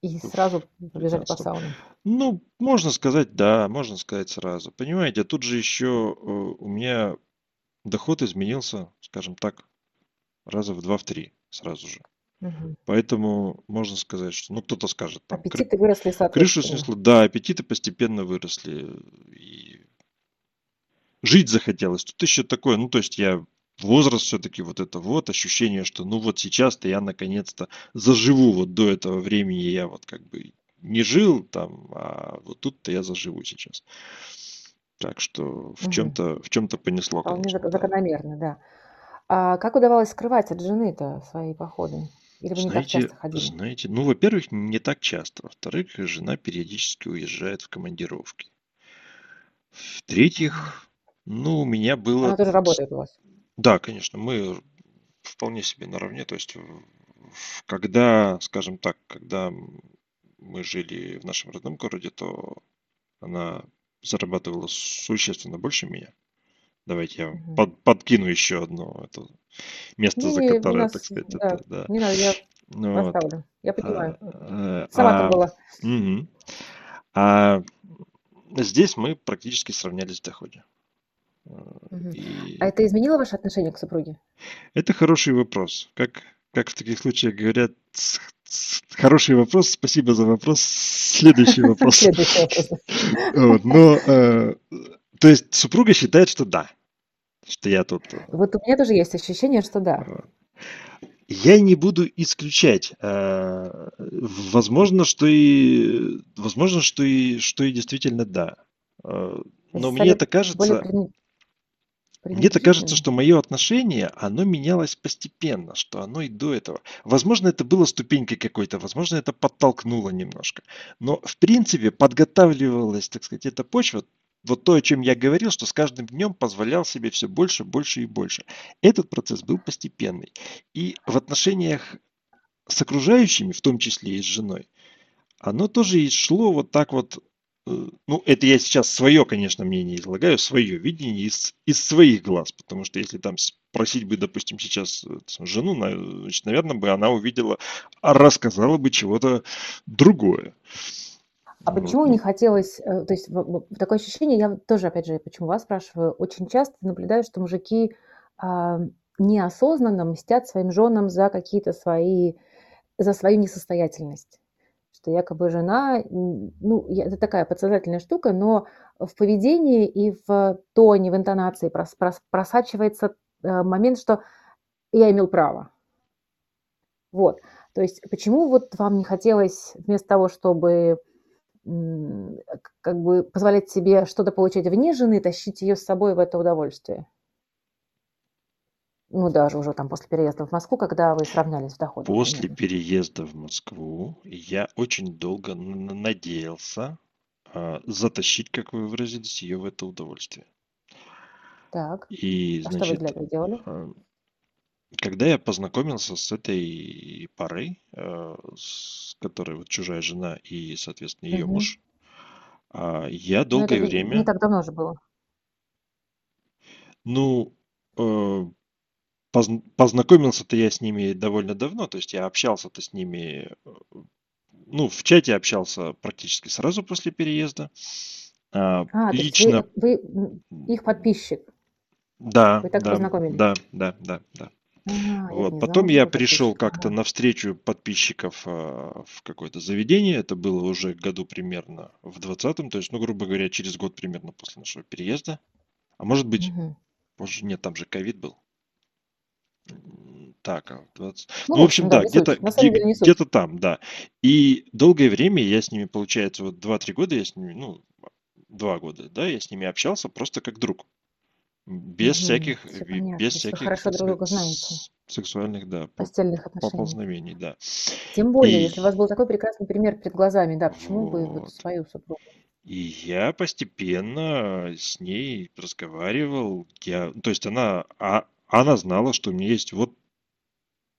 [SPEAKER 1] И сразу побежали по
[SPEAKER 2] 15
[SPEAKER 1] саунам.
[SPEAKER 2] Ну, можно сказать, да, можно сказать сразу. Понимаете, тут же еще э, у меня доход изменился, скажем так, раза в два, в три сразу же.
[SPEAKER 1] Мгм.
[SPEAKER 2] Поэтому можно сказать, что, ну, кто-то скажет, там, кры-
[SPEAKER 1] Аппетиты выросли
[SPEAKER 2] крышу снесло. Да, аппетиты постепенно выросли. И жить захотелось. Тут еще такое, ну, то есть я возраст все-таки вот это вот ощущение, что ну вот сейчас-то я наконец-то заживу вот до этого времени я вот как бы не жил там, а вот тут-то я заживу сейчас. Так что в
[SPEAKER 1] Мгм.
[SPEAKER 2] чем-то в чем-то понесло,
[SPEAKER 1] Вполне
[SPEAKER 2] конечно,
[SPEAKER 1] зак-
[SPEAKER 2] да.
[SPEAKER 1] закономерно, да. А как удавалось скрывать от жены-то свои походы? Или вы не так
[SPEAKER 2] Знаете,
[SPEAKER 1] часто ходили?
[SPEAKER 2] знаете, ну, во-первых, не так часто. Во-вторых, жена периодически уезжает в командировки. В-третьих, ну, у меня было
[SPEAKER 1] Она тоже работает у вас.
[SPEAKER 2] Да, конечно, мы вполне себе наравне. То есть, в- когда, скажем так, когда мы жили в нашем родном городе, то она зарабатывала существенно больше меня. Давайте я
[SPEAKER 1] Мгм.
[SPEAKER 2] под- подкину еще одно это место, за
[SPEAKER 1] Не-не, у
[SPEAKER 2] которое,
[SPEAKER 1] нас,
[SPEAKER 2] так сказать,
[SPEAKER 1] да,
[SPEAKER 2] это, да.
[SPEAKER 1] не надо, я
[SPEAKER 2] Ну вот.
[SPEAKER 1] оставлю. Я понимаю.
[SPEAKER 2] А,
[SPEAKER 1] Сама там
[SPEAKER 2] а,
[SPEAKER 1] была.
[SPEAKER 2] мгм. А здесь мы практически сравнялись в доходе. А. И
[SPEAKER 1] А это изменило ваше отношение к супруге?
[SPEAKER 2] Это хороший вопрос. Как, как в таких случаях говорят, Хороший вопрос, спасибо за вопрос. Следующий вопрос. <laughs>
[SPEAKER 1] Следующий вопрос.
[SPEAKER 2] Вот, но, э, то есть супруга считает, что да, что я тут... э,
[SPEAKER 1] Вот у меня тоже есть ощущение, что да.
[SPEAKER 2] Я не буду исключать. э, Возможно, что и, возможно, что и, что и действительно да. Но мне это кажется, мне так кажется, что мое отношение, оно менялось постепенно, что оно и до этого. Возможно, это было ступенькой какой-то, возможно, это подтолкнуло немножко. Но, в принципе, подготавливалась, так сказать, эта почва, вот то, о чем я говорил, что с каждым днем позволял себе все больше, больше и больше. Этот процесс был постепенный. И в отношениях с окружающими, в том числе и с женой, оно тоже и шло вот так вот. Ну, это я сейчас свое, конечно, мнение излагаю, свое видение из, из своих глаз. Потому что если там спросить бы, допустим, сейчас э, жену, на- значит, наверное, бы она увидела, а рассказала бы чего-то другое.
[SPEAKER 1] А почему не
[SPEAKER 2] ну,
[SPEAKER 1] хотелось, э, то есть такое ощущение, я тоже, опять же, почему вас спрашиваю, очень часто наблюдаю, что мужики а, неосознанно мстят своим женам за какие-то свои, за свою несостоятельность. Что якобы жена, ну, это такая подсознательная штука, но в поведении и в тоне, в интонации прос- прос- просачивается э, момент, что я имел право. Вот. То есть почему вот вам не хотелось вместо того, чтобы как бы позволять себе что-то получать вне жены, тащить ее с собой в это удовольствие? Ну, даже уже там после переезда в Москву, когда вы сравнялись в доходах
[SPEAKER 2] После
[SPEAKER 1] примерно.
[SPEAKER 2] переезда в Москву я очень долго н- надеялся а, затащить, как вы выразились, ее в это удовольствие.
[SPEAKER 1] Так.
[SPEAKER 2] И,
[SPEAKER 1] А что вы для
[SPEAKER 2] значит,
[SPEAKER 1] этого делали?
[SPEAKER 2] а, когда я познакомился с этой парой, э, с которой вот чужая жена и, соответственно, ее
[SPEAKER 1] Мгм.
[SPEAKER 2] муж, а, я
[SPEAKER 1] Ну, это
[SPEAKER 2] долгое
[SPEAKER 1] не, не
[SPEAKER 2] время,
[SPEAKER 1] так давно же было.
[SPEAKER 2] ну, э, познакомился-то я с ними довольно давно, то есть я общался-то с ними, э, ну, в чате общался практически сразу после переезда. А,
[SPEAKER 1] А,
[SPEAKER 2] Лично,
[SPEAKER 1] вы, вы их подписчик.
[SPEAKER 2] да,
[SPEAKER 1] Вы так
[SPEAKER 2] да,
[SPEAKER 1] познакомились.
[SPEAKER 2] да, да, да, да.
[SPEAKER 1] А, я
[SPEAKER 2] Вот.
[SPEAKER 1] не
[SPEAKER 2] Потом
[SPEAKER 1] знала,
[SPEAKER 2] я пришел как-то на встречу подписчиков а, в какое-то заведение. Это было уже году примерно в двадцатом, то есть, ну, грубо говоря, через год примерно после нашего переезда. А может быть,
[SPEAKER 1] Мгм.
[SPEAKER 2] позже, нет, там же ковид был. Так, а, 20
[SPEAKER 1] Ну,
[SPEAKER 2] Ну,
[SPEAKER 1] в
[SPEAKER 2] общем,
[SPEAKER 1] да,
[SPEAKER 2] где-то где, где-то там, да. И долгое время я с ними, получается, вот 2-3 года я с ними, ну, 2 года, да, я с ними общался просто как друг. Без
[SPEAKER 1] Мгм.
[SPEAKER 2] всяких,
[SPEAKER 1] понятно.
[SPEAKER 2] без всяких,
[SPEAKER 1] хорошо друг друга знаете.
[SPEAKER 2] сексуальных, да, по-
[SPEAKER 1] Постельных отношений.
[SPEAKER 2] поползновений, да.
[SPEAKER 1] Тем более, если у
[SPEAKER 2] И,
[SPEAKER 1] вас был такой прекрасный пример перед глазами, да, почему бы вот
[SPEAKER 2] вот.
[SPEAKER 1] свою супругу?
[SPEAKER 2] И я постепенно с ней разговаривал. Я, то есть она, а, она знала, что у меня есть вот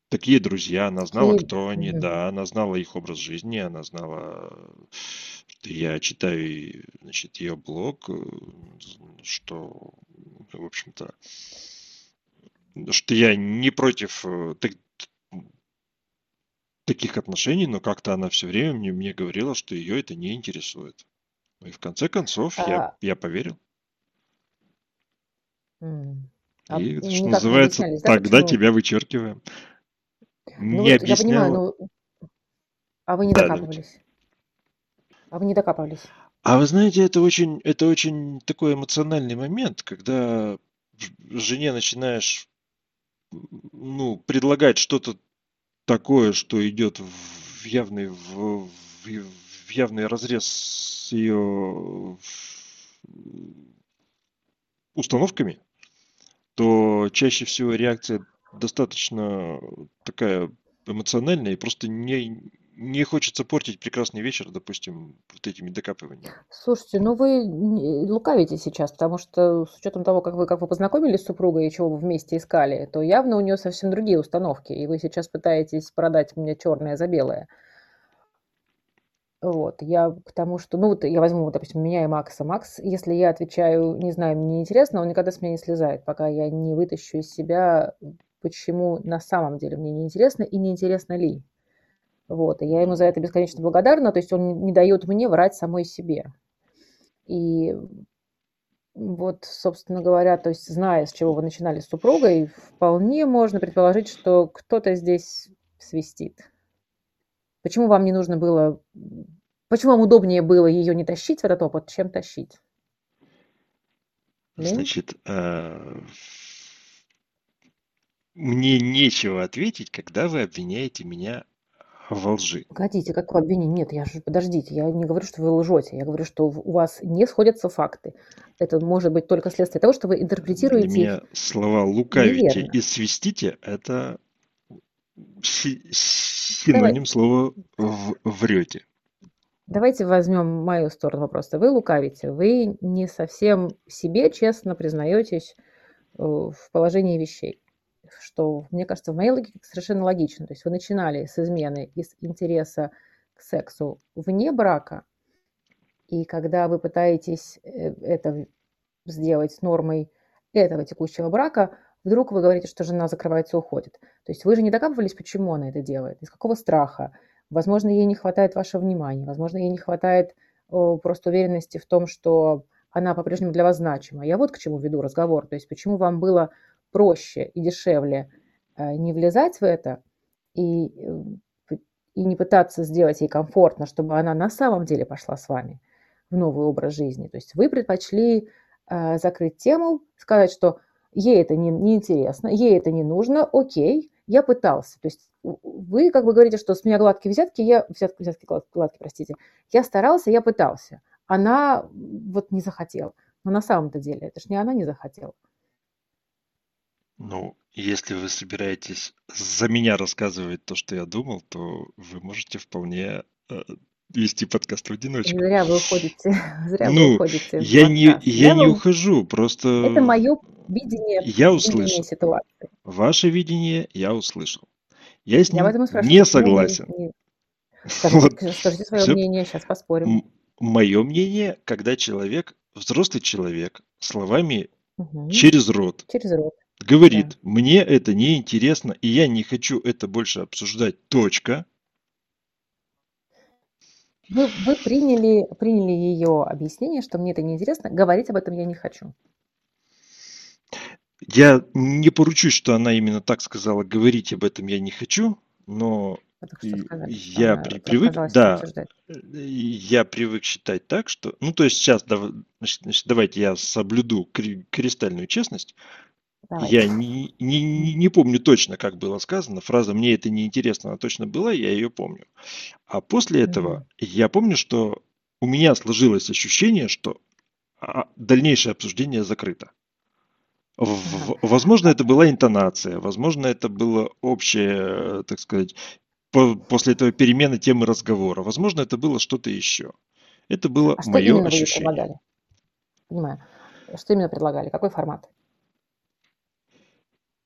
[SPEAKER 2] такие друзья, она знала, кто они,
[SPEAKER 1] Мгм.
[SPEAKER 2] да, она знала их образ жизни, она знала, что я читаю, значит, ее блог, э, что, в общем-то, что я не против э, так- таких отношений, но как-то она все время мне, мне говорила, что ее это не интересует. И в конце концов я,
[SPEAKER 1] А,
[SPEAKER 2] я поверил.
[SPEAKER 1] м, а
[SPEAKER 2] И, что
[SPEAKER 1] не
[SPEAKER 2] называется,
[SPEAKER 1] да,
[SPEAKER 2] тогда
[SPEAKER 1] почему?
[SPEAKER 2] тебя вычеркиваем.
[SPEAKER 1] Ну
[SPEAKER 2] Не
[SPEAKER 1] вот я понимаю,
[SPEAKER 2] объяснял.
[SPEAKER 1] ну, а вы не
[SPEAKER 2] Да,
[SPEAKER 1] докапывались. А вы не докапывались.
[SPEAKER 2] А вы знаете, это очень, это очень такой эмоциональный момент, когда жене начинаешь, ну, предлагать что-то такое, что идет в явный, в, в- в явный разрез с ее установками, то чаще всего реакция достаточно такая эмоциональная, и просто не, не хочется портить прекрасный вечер, допустим, вот этими докапываниями.
[SPEAKER 1] Слушайте, ну вы лукавите сейчас, потому что с учетом того, как вы, как вы познакомились с супругой и чего вы вместе искали, то явно у нее совсем другие установки, и вы сейчас пытаетесь продать мне черное за белое. Вот, я к тому, что, ну вот я возьму, допустим, меня и Макса. Макс, если я отвечаю, не знаю, мне неинтересно, он никогда с меня не слезает, пока я не вытащу из себя, почему на самом деле мне неинтересно и неинтересно ли. Вот, и я ему за это бесконечно благодарна, то есть он не дает мне врать самой себе. И вот, собственно говоря, то есть зная, с чего вы начинали с супругой, вполне можно предположить, что кто-то здесь свистит. Почему вам не нужно было, почему вам удобнее было ее не тащить в этот опыт, чем тащить?
[SPEAKER 2] Лень? Значит, э, мне нечего ответить, когда вы обвиняете меня во лжи.
[SPEAKER 1] Погодите, как обвинение? Нет, я же, подождите, я не говорю, что вы лжете. Я говорю, что у вас не сходятся факты. Это может быть только следствие того, что вы интерпретируете
[SPEAKER 2] Для меня слова «лукавите» неверно. и «свистите» — это синоним Давай. слова «врете».
[SPEAKER 1] Давайте возьмем мою сторону вопроса. Вы лукавите, вы не совсем себе честно признаетесь э, в положении вещей что, мне кажется, в моей логике совершенно логично. То есть вы начинали с измены из интереса к сексу вне брака, и когда вы пытаетесь э, это сделать нормой этого текущего брака, вдруг вы говорите, что жена закрывается и уходит. То есть вы же не докапывались, почему она это делает, из какого страха. Возможно, ей не хватает вашего внимания, возможно, ей не хватает о, просто уверенности в том, что она по-прежнему для вас значима. Я вот к чему веду разговор. То есть почему вам было проще и дешевле э, не влезать в это и, э, и не пытаться сделать ей комфортно, чтобы она на самом деле пошла с вами в новый образ жизни. То есть вы предпочли э, закрыть тему, сказать, что ей это не, не интересно, ей это не нужно, окей, я пытался. То есть вы как бы говорите, что с меня гладкие взятки, я взятки, взятки гладкие, простите, я старался, я пытался. Она вот не захотела. Но на самом-то деле это же не она не захотела.
[SPEAKER 2] Ну, если вы собираетесь за меня рассказывать то, что я думал, то вы можете вполне э, вести подкаст в одиночку.
[SPEAKER 1] Зря вы уходите. <laughs> Зря
[SPEAKER 2] ну, вы уходите. Я не, я, не ухожу, просто...
[SPEAKER 1] Это мое видение,
[SPEAKER 2] я услышал. видение ситуации. Ваше видение я услышал. Я с ним я не согласен. Не, не...
[SPEAKER 1] Скажите, вот. скажите свое Все. мнение, сейчас поспорим.
[SPEAKER 2] Мое мнение, когда человек, взрослый человек, словами угу. через рот,
[SPEAKER 1] через рот
[SPEAKER 2] говорит, да. мне это не интересно, и я не хочу это больше обсуждать, точка.
[SPEAKER 1] Вы, вы приняли, приняли ее объяснение, что мне это неинтересно, говорить об этом я не хочу.
[SPEAKER 2] Я не поручусь, что она именно так сказала, говорить об этом я не хочу, но сказали, я при, привык, да, я привык считать так, что, ну то есть сейчас, значит, давайте я соблюду кристальную честность, Давайте. Я не, не, не помню точно, как было сказано. Фраза «мне это не интересно», она точно была, я ее помню. А после этого угу. я помню, что у меня сложилось ощущение, что а, дальнейшее обсуждение закрыто. В, возможно, это была интонация, возможно, это было общее, так сказать, по, после этого перемены темы разговора. Возможно, это было что-то еще. Это было а мое что ощущение. Вы предлагали?
[SPEAKER 1] Понимаю. Что именно предлагали? Какой формат?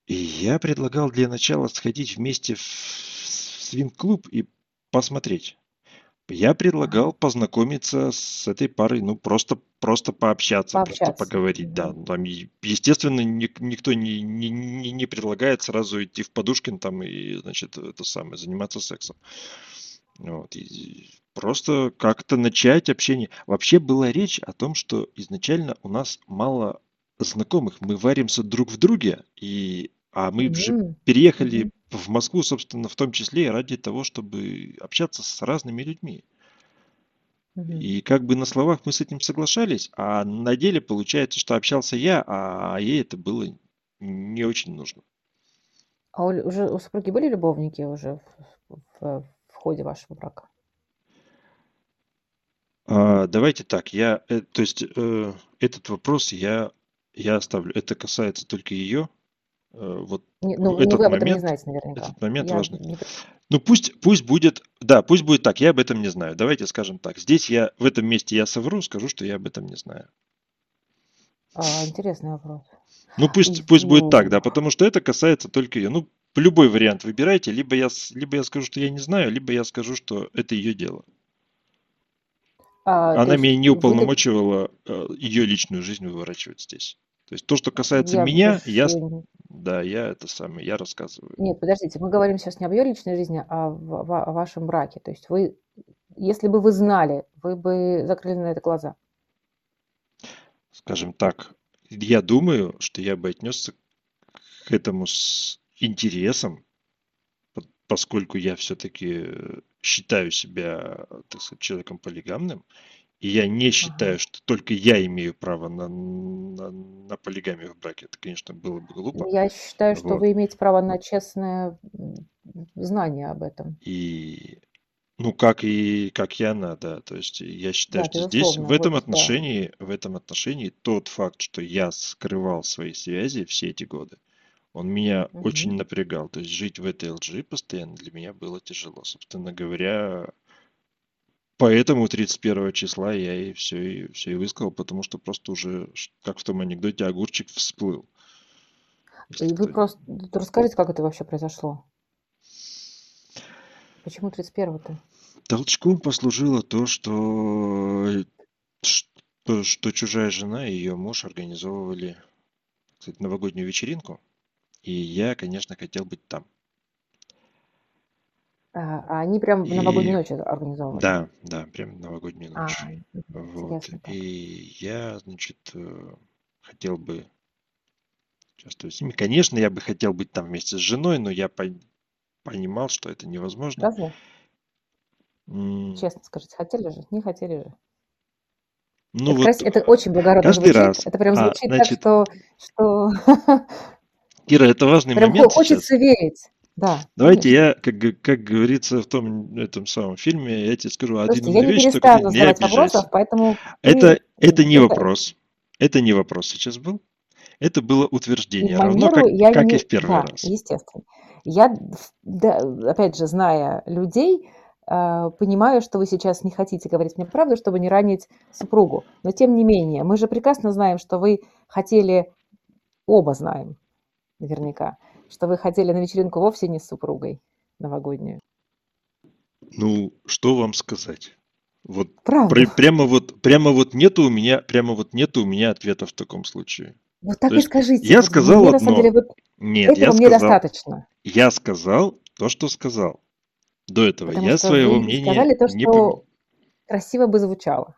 [SPEAKER 2] И я предлагал для начала сходить вместе в свинг-клуб и посмотреть. Я предлагал познакомиться с этой парой, ну просто просто пообщаться, пообщаться. просто поговорить, да. Там, естественно, никто не, не, не предлагает сразу идти в Подушкин там и, значит, это самое, заниматься сексом. Вот. И просто как-то начать общение. Вообще была речь о том, что изначально у нас мало знакомых, мы варимся друг в друге, и, а мы mm-hmm. же переехали mm-hmm. в Москву, собственно, в том числе ради того, чтобы общаться с разными людьми. Mm-hmm. И как бы на словах мы с этим соглашались, а на деле получается, что общался я, а ей это было не очень нужно.
[SPEAKER 1] А у, уже у супруги были любовники уже в, в, в ходе вашего брака?
[SPEAKER 2] А, давайте так, я, э, то есть э, этот вопрос я я оставлю. Это касается только ее. Э, вот
[SPEAKER 1] не, ну, этот вы об этом не знаете наверняка.
[SPEAKER 2] Этот момент я важный. Не... Ну пусть, пусть будет, да, пусть будет так. Я об этом не знаю. Давайте скажем так. Здесь я в этом месте я совру, скажу, что я об этом не знаю.
[SPEAKER 1] А, интересный вопрос.
[SPEAKER 2] Ну пусть, пусть будет так, да, потому что это касается только ее. Ну любой вариант выбирайте, либо я, либо я скажу, что я не знаю, либо я скажу, что это ее дело. А, Она меня не уполномочивала вы... Э, ее личную жизнь выворачивать здесь. То есть то, что касается я меня, я, да, я это самое, я рассказываю.
[SPEAKER 1] Нет, подождите, мы говорим сейчас не об ее личной жизни, а в, в, о вашем браке. То есть вы, если бы вы знали, вы бы закрыли на это глаза.
[SPEAKER 2] Скажем так, я думаю, что я бы отнесся к этому с интересом, поскольку я все-таки считаю себя, так сказать, человеком полигамным, и я не считаю, что только я имею право на, на, на полигамию в браке. Это, конечно, было бы глупо.
[SPEAKER 1] Я считаю, что вот. вы имеете право на честное знание об этом.
[SPEAKER 2] И ну, как и как и она, да. То есть я считаю, да, что здесь в этом вот, отношении, да. в этом отношении тот факт, что я скрывал свои связи все эти годы, он меня угу. очень напрягал. То есть жить в этой LG постоянно для меня было тяжело. Собственно говоря, поэтому 31 числа я и все, и все и высказал, потому что просто уже, как в том анекдоте, огурчик всплыл.
[SPEAKER 1] И вы просто расскажите, как это вообще произошло? Почему 31-то?
[SPEAKER 2] Толчком послужило то, что, что, что чужая жена и ее муж организовывали кстати, новогоднюю вечеринку. И я, конечно, хотел быть там.
[SPEAKER 1] А, а они прям в новогоднюю ночь организовывали?
[SPEAKER 2] Да, да, прям новогоднюю а, ночь. А, вот. И я, значит, э, хотел бы участвовать с ними. Конечно, я бы хотел быть там вместе с женой, но я понимал, что это невозможно.
[SPEAKER 1] Разве? М, Честно скажите, хотели же? Не хотели же.
[SPEAKER 2] Ну
[SPEAKER 1] Это,
[SPEAKER 2] вот
[SPEAKER 1] крас- это очень благородно
[SPEAKER 2] каждый
[SPEAKER 1] звучит.
[SPEAKER 2] раз.
[SPEAKER 1] Это прям
[SPEAKER 2] А,
[SPEAKER 1] звучит так,
[SPEAKER 2] значит,
[SPEAKER 1] что, что
[SPEAKER 2] Кира, это важный <laughs>
[SPEAKER 1] прям
[SPEAKER 2] момент
[SPEAKER 1] хочется
[SPEAKER 2] сейчас.
[SPEAKER 1] верить. Да,
[SPEAKER 2] Давайте я, как, как говорится в том этом самом фильме, я тебе скажу
[SPEAKER 1] Слушайте,
[SPEAKER 2] один
[SPEAKER 1] я не
[SPEAKER 2] вещь, только
[SPEAKER 1] перестану
[SPEAKER 2] не
[SPEAKER 1] задавать вопросов,
[SPEAKER 2] обижайся.
[SPEAKER 1] поэтому
[SPEAKER 2] Это,
[SPEAKER 1] ты
[SPEAKER 2] это не вопрос. Это не вопрос сейчас был. Это было
[SPEAKER 1] и
[SPEAKER 2] утверждение, равно как,
[SPEAKER 1] я
[SPEAKER 2] как и
[SPEAKER 1] не...
[SPEAKER 2] в первый
[SPEAKER 1] Да,
[SPEAKER 2] раз.
[SPEAKER 1] естественно. Я, да, опять же, зная людей, э, понимаю, что вы сейчас не хотите говорить мне правду, чтобы не ранить супругу. Но тем не менее, мы же прекрасно знаем, что вы хотели, оба знаем наверняка, что вы хотели на вечеринку вовсе не с супругой новогоднюю.
[SPEAKER 2] Ну, что вам сказать? Вот при- прямо вот прямо вот нету у меня прямо вот нету у меня ответа в таком случае.
[SPEAKER 1] Вот так
[SPEAKER 2] То
[SPEAKER 1] и скажите.
[SPEAKER 2] я
[SPEAKER 1] Вот
[SPEAKER 2] сказал
[SPEAKER 1] мне самом деле
[SPEAKER 2] одно.
[SPEAKER 1] вот
[SPEAKER 2] Нет, я
[SPEAKER 1] этого мне
[SPEAKER 2] сказал,
[SPEAKER 1] достаточно.
[SPEAKER 2] я сказал то, что сказал. До этого
[SPEAKER 1] Потому
[SPEAKER 2] я своего
[SPEAKER 1] вы
[SPEAKER 2] мнения
[SPEAKER 1] сказали то,
[SPEAKER 2] не
[SPEAKER 1] что красиво бы звучало,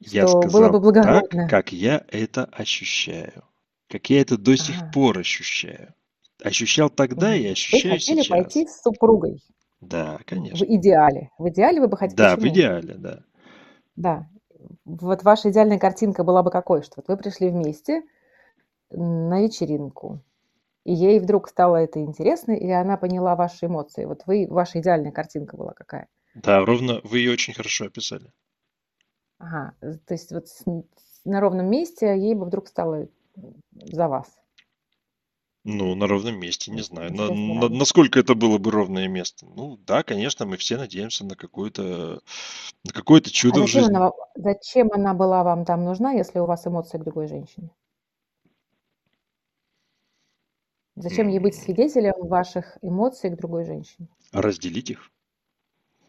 [SPEAKER 2] Я
[SPEAKER 1] что было бы
[SPEAKER 2] сказал так,
[SPEAKER 1] благородно.
[SPEAKER 2] как я это ощущаю. Как я это до сих
[SPEAKER 1] Ага.
[SPEAKER 2] пор ощущаю. Ощущал тогда и
[SPEAKER 1] Мгм. Вы
[SPEAKER 2] ощущаю
[SPEAKER 1] хотели пойти с супругой
[SPEAKER 2] Да,
[SPEAKER 1] в
[SPEAKER 2] конечно.
[SPEAKER 1] идеале. В идеале вы бы хотели...
[SPEAKER 2] Да, в идеале, да.
[SPEAKER 1] Да. Вот ваша идеальная картинка была бы какой? Что вот вы пришли вместе на вечеринку, и ей вдруг стало это интересно, и она поняла ваши эмоции. Вот вы, ваша идеальная картинка была какая?
[SPEAKER 2] Да, ровно вы ее очень хорошо описали.
[SPEAKER 1] Ага, то есть вот на ровном месте ей бы вдруг стало за вас.
[SPEAKER 2] Ну, на ровном месте, не знаю. На- на- насколько это было бы ровное место? Ну, да, конечно, мы все надеемся на какое-то на какое-то
[SPEAKER 1] А
[SPEAKER 2] чудо в
[SPEAKER 1] зачем
[SPEAKER 2] жизни.
[SPEAKER 1] она, зачем она была вам там нужна, если у вас эмоции к другой женщине? Зачем ей быть свидетелем ваших эмоций к другой женщине?
[SPEAKER 2] Разделить их,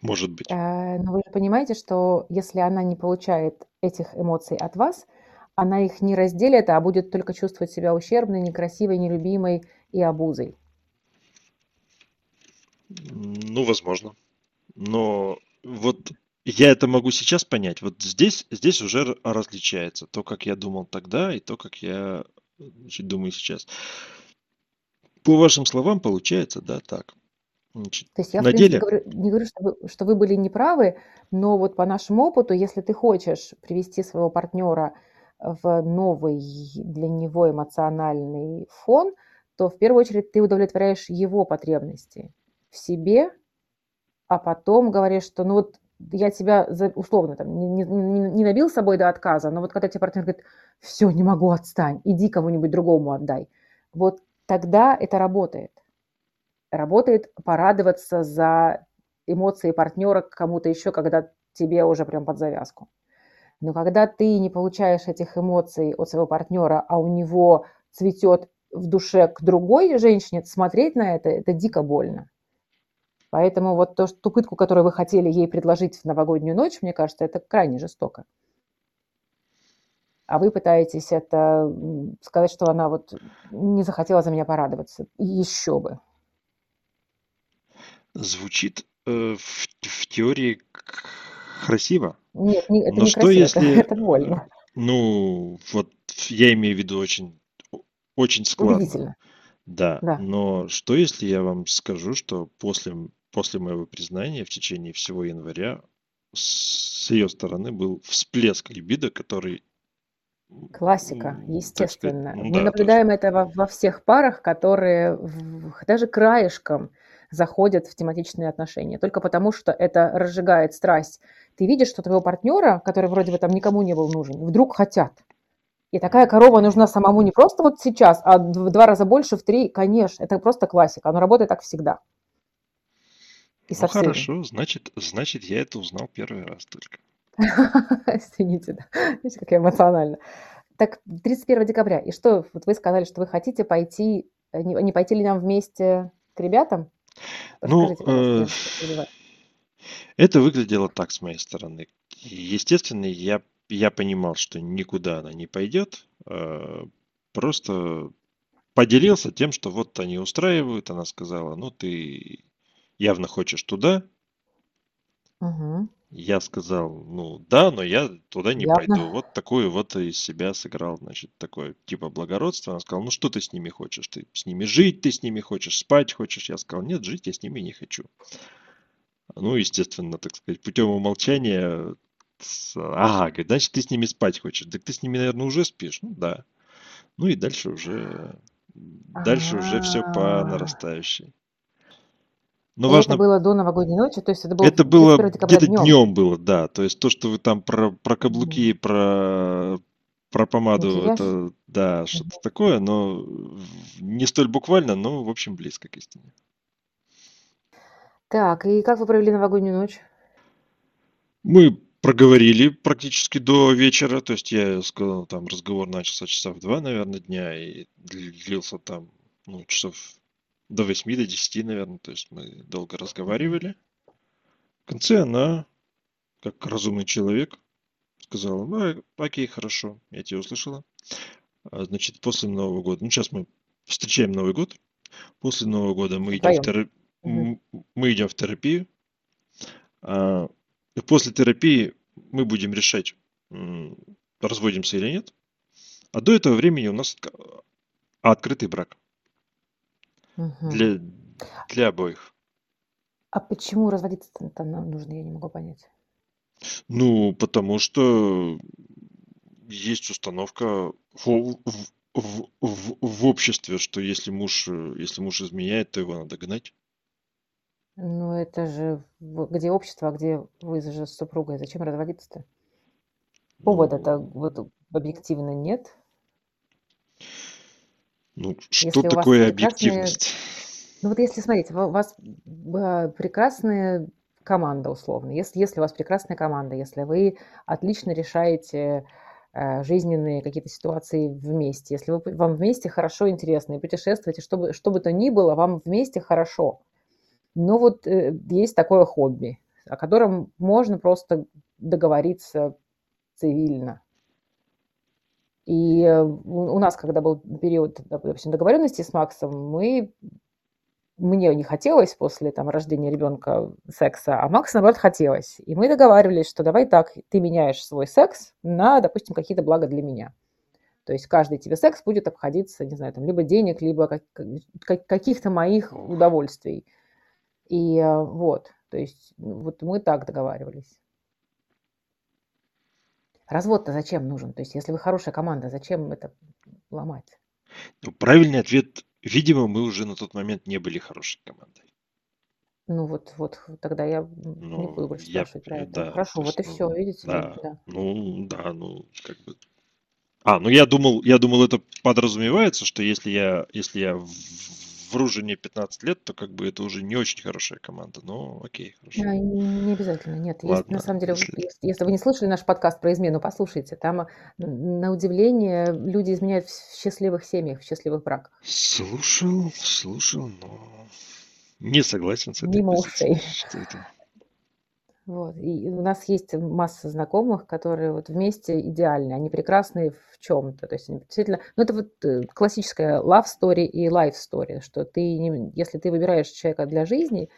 [SPEAKER 2] может быть.
[SPEAKER 1] Э, Но вы же понимаете, что если она не получает этих эмоций от вас, она их не разделит, а будет только чувствовать себя ущербной, некрасивой, нелюбимой и обузой.
[SPEAKER 2] Ну, возможно. Но вот я это могу сейчас понять. Вот здесь, здесь уже различается то, как я думал тогда, и то, как я значит, думаю сейчас. По вашим словам, получается, да, так. Значит,
[SPEAKER 1] То есть я, в
[SPEAKER 2] на
[SPEAKER 1] принципе,
[SPEAKER 2] деле,
[SPEAKER 1] говорю, не говорю, что вы, что вы были неправы, но вот по нашему опыту, если ты хочешь привести своего партнера в новый для него эмоциональный фон, то в первую очередь ты удовлетворяешь его потребности в себе, а потом говоришь, что ну вот я тебя условно там не- не- не набил с собой до отказа, но вот когда тебе партнер говорит, все, не могу, отстань, иди кому-нибудь другому отдай, вот тогда это работает. Работает порадоваться за эмоции партнера к кому-то еще, когда тебе уже прям под завязку. Но когда ты не получаешь этих эмоций от своего партнера, а у него цветет в душе к другой женщине, смотреть на это, это дико больно. Поэтому вот то, что, ту пытку, которую вы хотели ей предложить в новогоднюю ночь, мне кажется, это крайне жестоко. А вы пытаетесь это сказать, что она вот не захотела за меня порадоваться. Еще бы.
[SPEAKER 2] звучит э, в, в теории красиво.
[SPEAKER 1] Нет, не- это
[SPEAKER 2] Но
[SPEAKER 1] не
[SPEAKER 2] что
[SPEAKER 1] красиво,
[SPEAKER 2] если,
[SPEAKER 1] это больно.
[SPEAKER 2] ну, вот я имею в виду очень, очень складно.
[SPEAKER 1] Убедительно.
[SPEAKER 2] Да,
[SPEAKER 1] Да.
[SPEAKER 2] но что если я вам скажу, что после после моего признания в течение всего января с ее стороны был всплеск либидо, который
[SPEAKER 1] Классика, естественно. Сказать, ну, Мы да, наблюдаем это во, во всех парах, которые в, даже краешком заходят в тематичные отношения, только потому что это разжигает страсть. Ты видишь, что твоего партнера, который вроде бы там никому не был нужен, вдруг хотят. И такая корова нужна самому не просто вот сейчас, а в два раза больше, в три, конечно, это просто классика, оно работает так всегда.
[SPEAKER 2] И ну хорошо, значит, значит, я это узнал первый раз только. <laughs>
[SPEAKER 1] Извините, да. Видите, как я эмоционально. Так, 31 декабря. И что, вот вы сказали, что вы хотите пойти, не, не пойти ли нам вместе к ребятам?
[SPEAKER 2] Ну, э, это выглядело так с моей стороны. Естественно, я, я понимал, что никуда она не пойдет. Э, просто поделился тем, что вот они устраивают. Она сказала, ну ты явно хочешь туда.
[SPEAKER 1] Угу.
[SPEAKER 2] Я сказал, ну да, но я туда не
[SPEAKER 1] Явно.
[SPEAKER 2] пойду. Вот такую вот из себя сыграл, значит, такое типа благородство. Она сказала, ну что ты с ними хочешь? Ты с ними жить, ты с ними хочешь, спать хочешь? Я сказал, нет, жить я с ними не хочу. Ну, естественно, так сказать, путем умолчания, ага, говорит, значит, ты с ними спать хочешь. Так ты с ними, наверное, уже спишь? Ну, да. Ну и дальше уже, дальше уже все по а. нарастающей.
[SPEAKER 1] Но И важно... это было до новогодней ночи, то есть это было,
[SPEAKER 2] это было где-то днем. днем было, да. То есть то, что вы там про, про каблуки, mm. про, про помаду, Макияж? это, да, mm-hmm. что-то такое, но не столь буквально, но, в общем, близко к истине.
[SPEAKER 1] Так, и как вы провели новогоднюю ночь?
[SPEAKER 2] Мы проговорили практически до вечера, то есть я сказал, там разговор начался часа в два, наверное, дня, и длился там, ну, часов до 8, до 10, наверное. То есть мы долго разговаривали. В конце она, как разумный человек, сказала, ну, окей, хорошо, я тебя услышала. А, значит, после Нового года, ну, сейчас мы встречаем Новый год. После Нового года мы идем, в, терап... угу. мы идем в терапию. А, и после терапии мы будем решать, разводимся или нет. А до этого времени у нас открытый брак.
[SPEAKER 1] Мгм.
[SPEAKER 2] Для, для обоих.
[SPEAKER 1] А почему разводиться-то нам нужно, я не могу понять.
[SPEAKER 2] Ну, потому что есть установка в, в, в, в, в обществе, что если муж, если муж изменяет, то его надо гнать.
[SPEAKER 1] Ну, это же где общество, а где вы же с супругой? Зачем разводиться-то? Повода-то ну, вот объективно нет.
[SPEAKER 2] Ну, что Если такое объективность?
[SPEAKER 1] Ну вот если смотрите, у вас а, прекрасная команда условно, если, если у вас прекрасная команда, если вы отлично решаете э, жизненные какие-то ситуации вместе, если вы, вам вместе хорошо, интересно, и путешествуете, чтобы, что бы то ни было, вам вместе хорошо. Но вот э, есть такое хобби, о котором можно просто договориться цивильно. И э, у нас, когда был период, допустим, договоренности с Максом, мы мне не хотелось после там, рождения ребенка секса, а Макс, наоборот, хотелось. И мы договаривались, что давай так, ты меняешь свой секс на, допустим, какие-то блага для меня. То есть каждый тебе секс будет обходиться, не знаю, там, либо денег, либо как, как, каких-то моих удовольствий. И э, вот, то есть вот мы так договаривались. Развод-то зачем нужен? То есть, если вы хорошая команда, зачем это ломать?
[SPEAKER 2] Ну, правильный ответ, видимо, мы уже на тот момент не были хорошей командой.
[SPEAKER 1] Ну вот, вот тогда я ну, не буду больше я, спрашивать про это. Да, Хорошо, вот и ну, все, видите?
[SPEAKER 2] Да, да. Ну да, ну как бы. А, ну я думал, я думал, это подразумевается, что если я, если я в Ружине 15 лет, то как бы это уже не очень хорошая команда. Но окей, хорошо.
[SPEAKER 1] А, не обязательно, нет. Ладно, есть, на самом деле, если... если вы не слушали наш подкаст про измену, послушайте. Там, на удивление, люди изменяют в счастливых семьях, в счастливых браках.
[SPEAKER 2] Слушал, слушал, но не согласен с этой
[SPEAKER 1] Мимо ушей. Вот. И у нас есть масса знакомых, которые вот вместе идеальны, они прекрасны в чем-то. То есть они действительно, ну это вот э, классическая love story и life story, что ты, если ты выбираешь человека для жизни,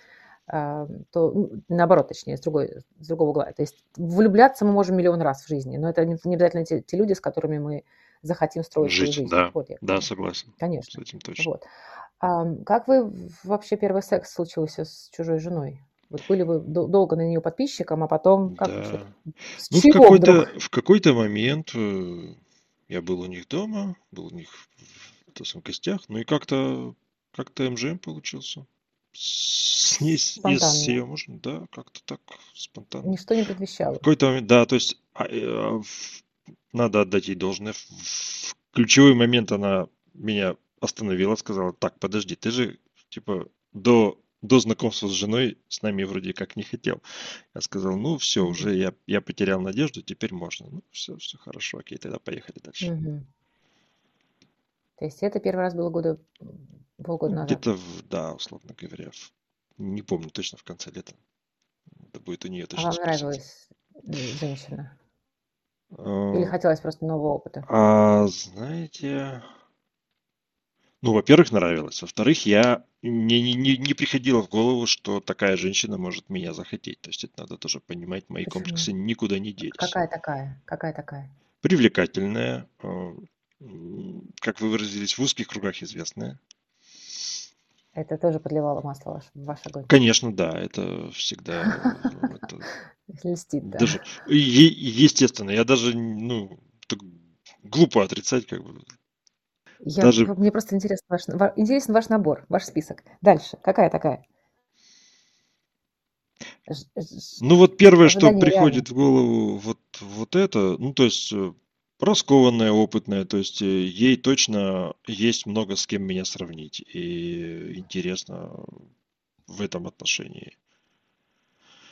[SPEAKER 1] а, то ну, наоборот, точнее, с, другой, с другого угла. То есть влюбляться мы можем миллион раз в жизни, но это не обязательно те, те люди, с которыми мы захотим строить свою
[SPEAKER 2] Жить,
[SPEAKER 1] жизнь.
[SPEAKER 2] да,
[SPEAKER 1] Вот я
[SPEAKER 2] да, согласен, с
[SPEAKER 1] Конечно.
[SPEAKER 2] этим точно.
[SPEAKER 1] Вот. Ам, как вы вообще первый секс случился с чужой женой? Вот были вы дол- долго на нее подписчиком, а потом как?
[SPEAKER 2] Да.
[SPEAKER 1] С
[SPEAKER 2] Ну, в
[SPEAKER 1] чего вдруг?
[SPEAKER 2] какой-то, в какой-то момент э, я был у них дома, был у них в есть, в гостях, ну и как-то как-то МЖМ получился. С ней, с- и с
[SPEAKER 1] Спонтанно.
[SPEAKER 2] ее мужем, да, как-то так спонтанно.
[SPEAKER 1] Ничто не
[SPEAKER 2] В
[SPEAKER 1] предвещало.
[SPEAKER 2] какой-то момент, да, то есть а, э, а, в- надо отдать ей должное. В в ключевой момент она меня остановила, сказала, так, подожди, ты же, типа, до, до знакомства с женой с нами вроде как не хотел. Я сказал, ну, все, уже я, я потерял надежду, теперь можно. Ну, все, все хорошо, окей, тогда поехали дальше.
[SPEAKER 1] Мгм. То есть это первый раз было года полгода
[SPEAKER 2] Ну,
[SPEAKER 1] назад.
[SPEAKER 2] где-то, в- да, условно говоря, в- не помню точно, в конце лета. Это будет у нее
[SPEAKER 1] А
[SPEAKER 2] точно
[SPEAKER 1] вам
[SPEAKER 2] спросить.
[SPEAKER 1] нравилась женщина? Или
[SPEAKER 2] А,
[SPEAKER 1] хотелось просто нового опыта?
[SPEAKER 2] а, знаете, ну, во-первых, нравилось. Во-вторых, я мне не, не, не приходило в голову, что такая женщина может меня захотеть. То есть это надо тоже понимать, мои
[SPEAKER 1] Почему?
[SPEAKER 2] комплексы никуда не делись.
[SPEAKER 1] Какая такая? Какая такая?
[SPEAKER 2] Привлекательная, м, как вы выразились, в узких кругах известная.
[SPEAKER 1] Это тоже подливало масло ваш- в ваш огонь.
[SPEAKER 2] Конечно, да, это всегда, <laughs> это
[SPEAKER 1] Льстит, да.
[SPEAKER 2] естественно, я даже, ну, глупо отрицать, как бы,
[SPEAKER 1] Я,
[SPEAKER 2] даже
[SPEAKER 1] мне просто интересен ваш, ва- интересен ваш набор, ваш список. Дальше. Какая такая?
[SPEAKER 2] Ну вот первое, что приходит в голову, вот, вот это, ну то есть э, раскованная, опытная, то есть э, ей точно есть много с кем меня сравнить, и интересно в этом отношении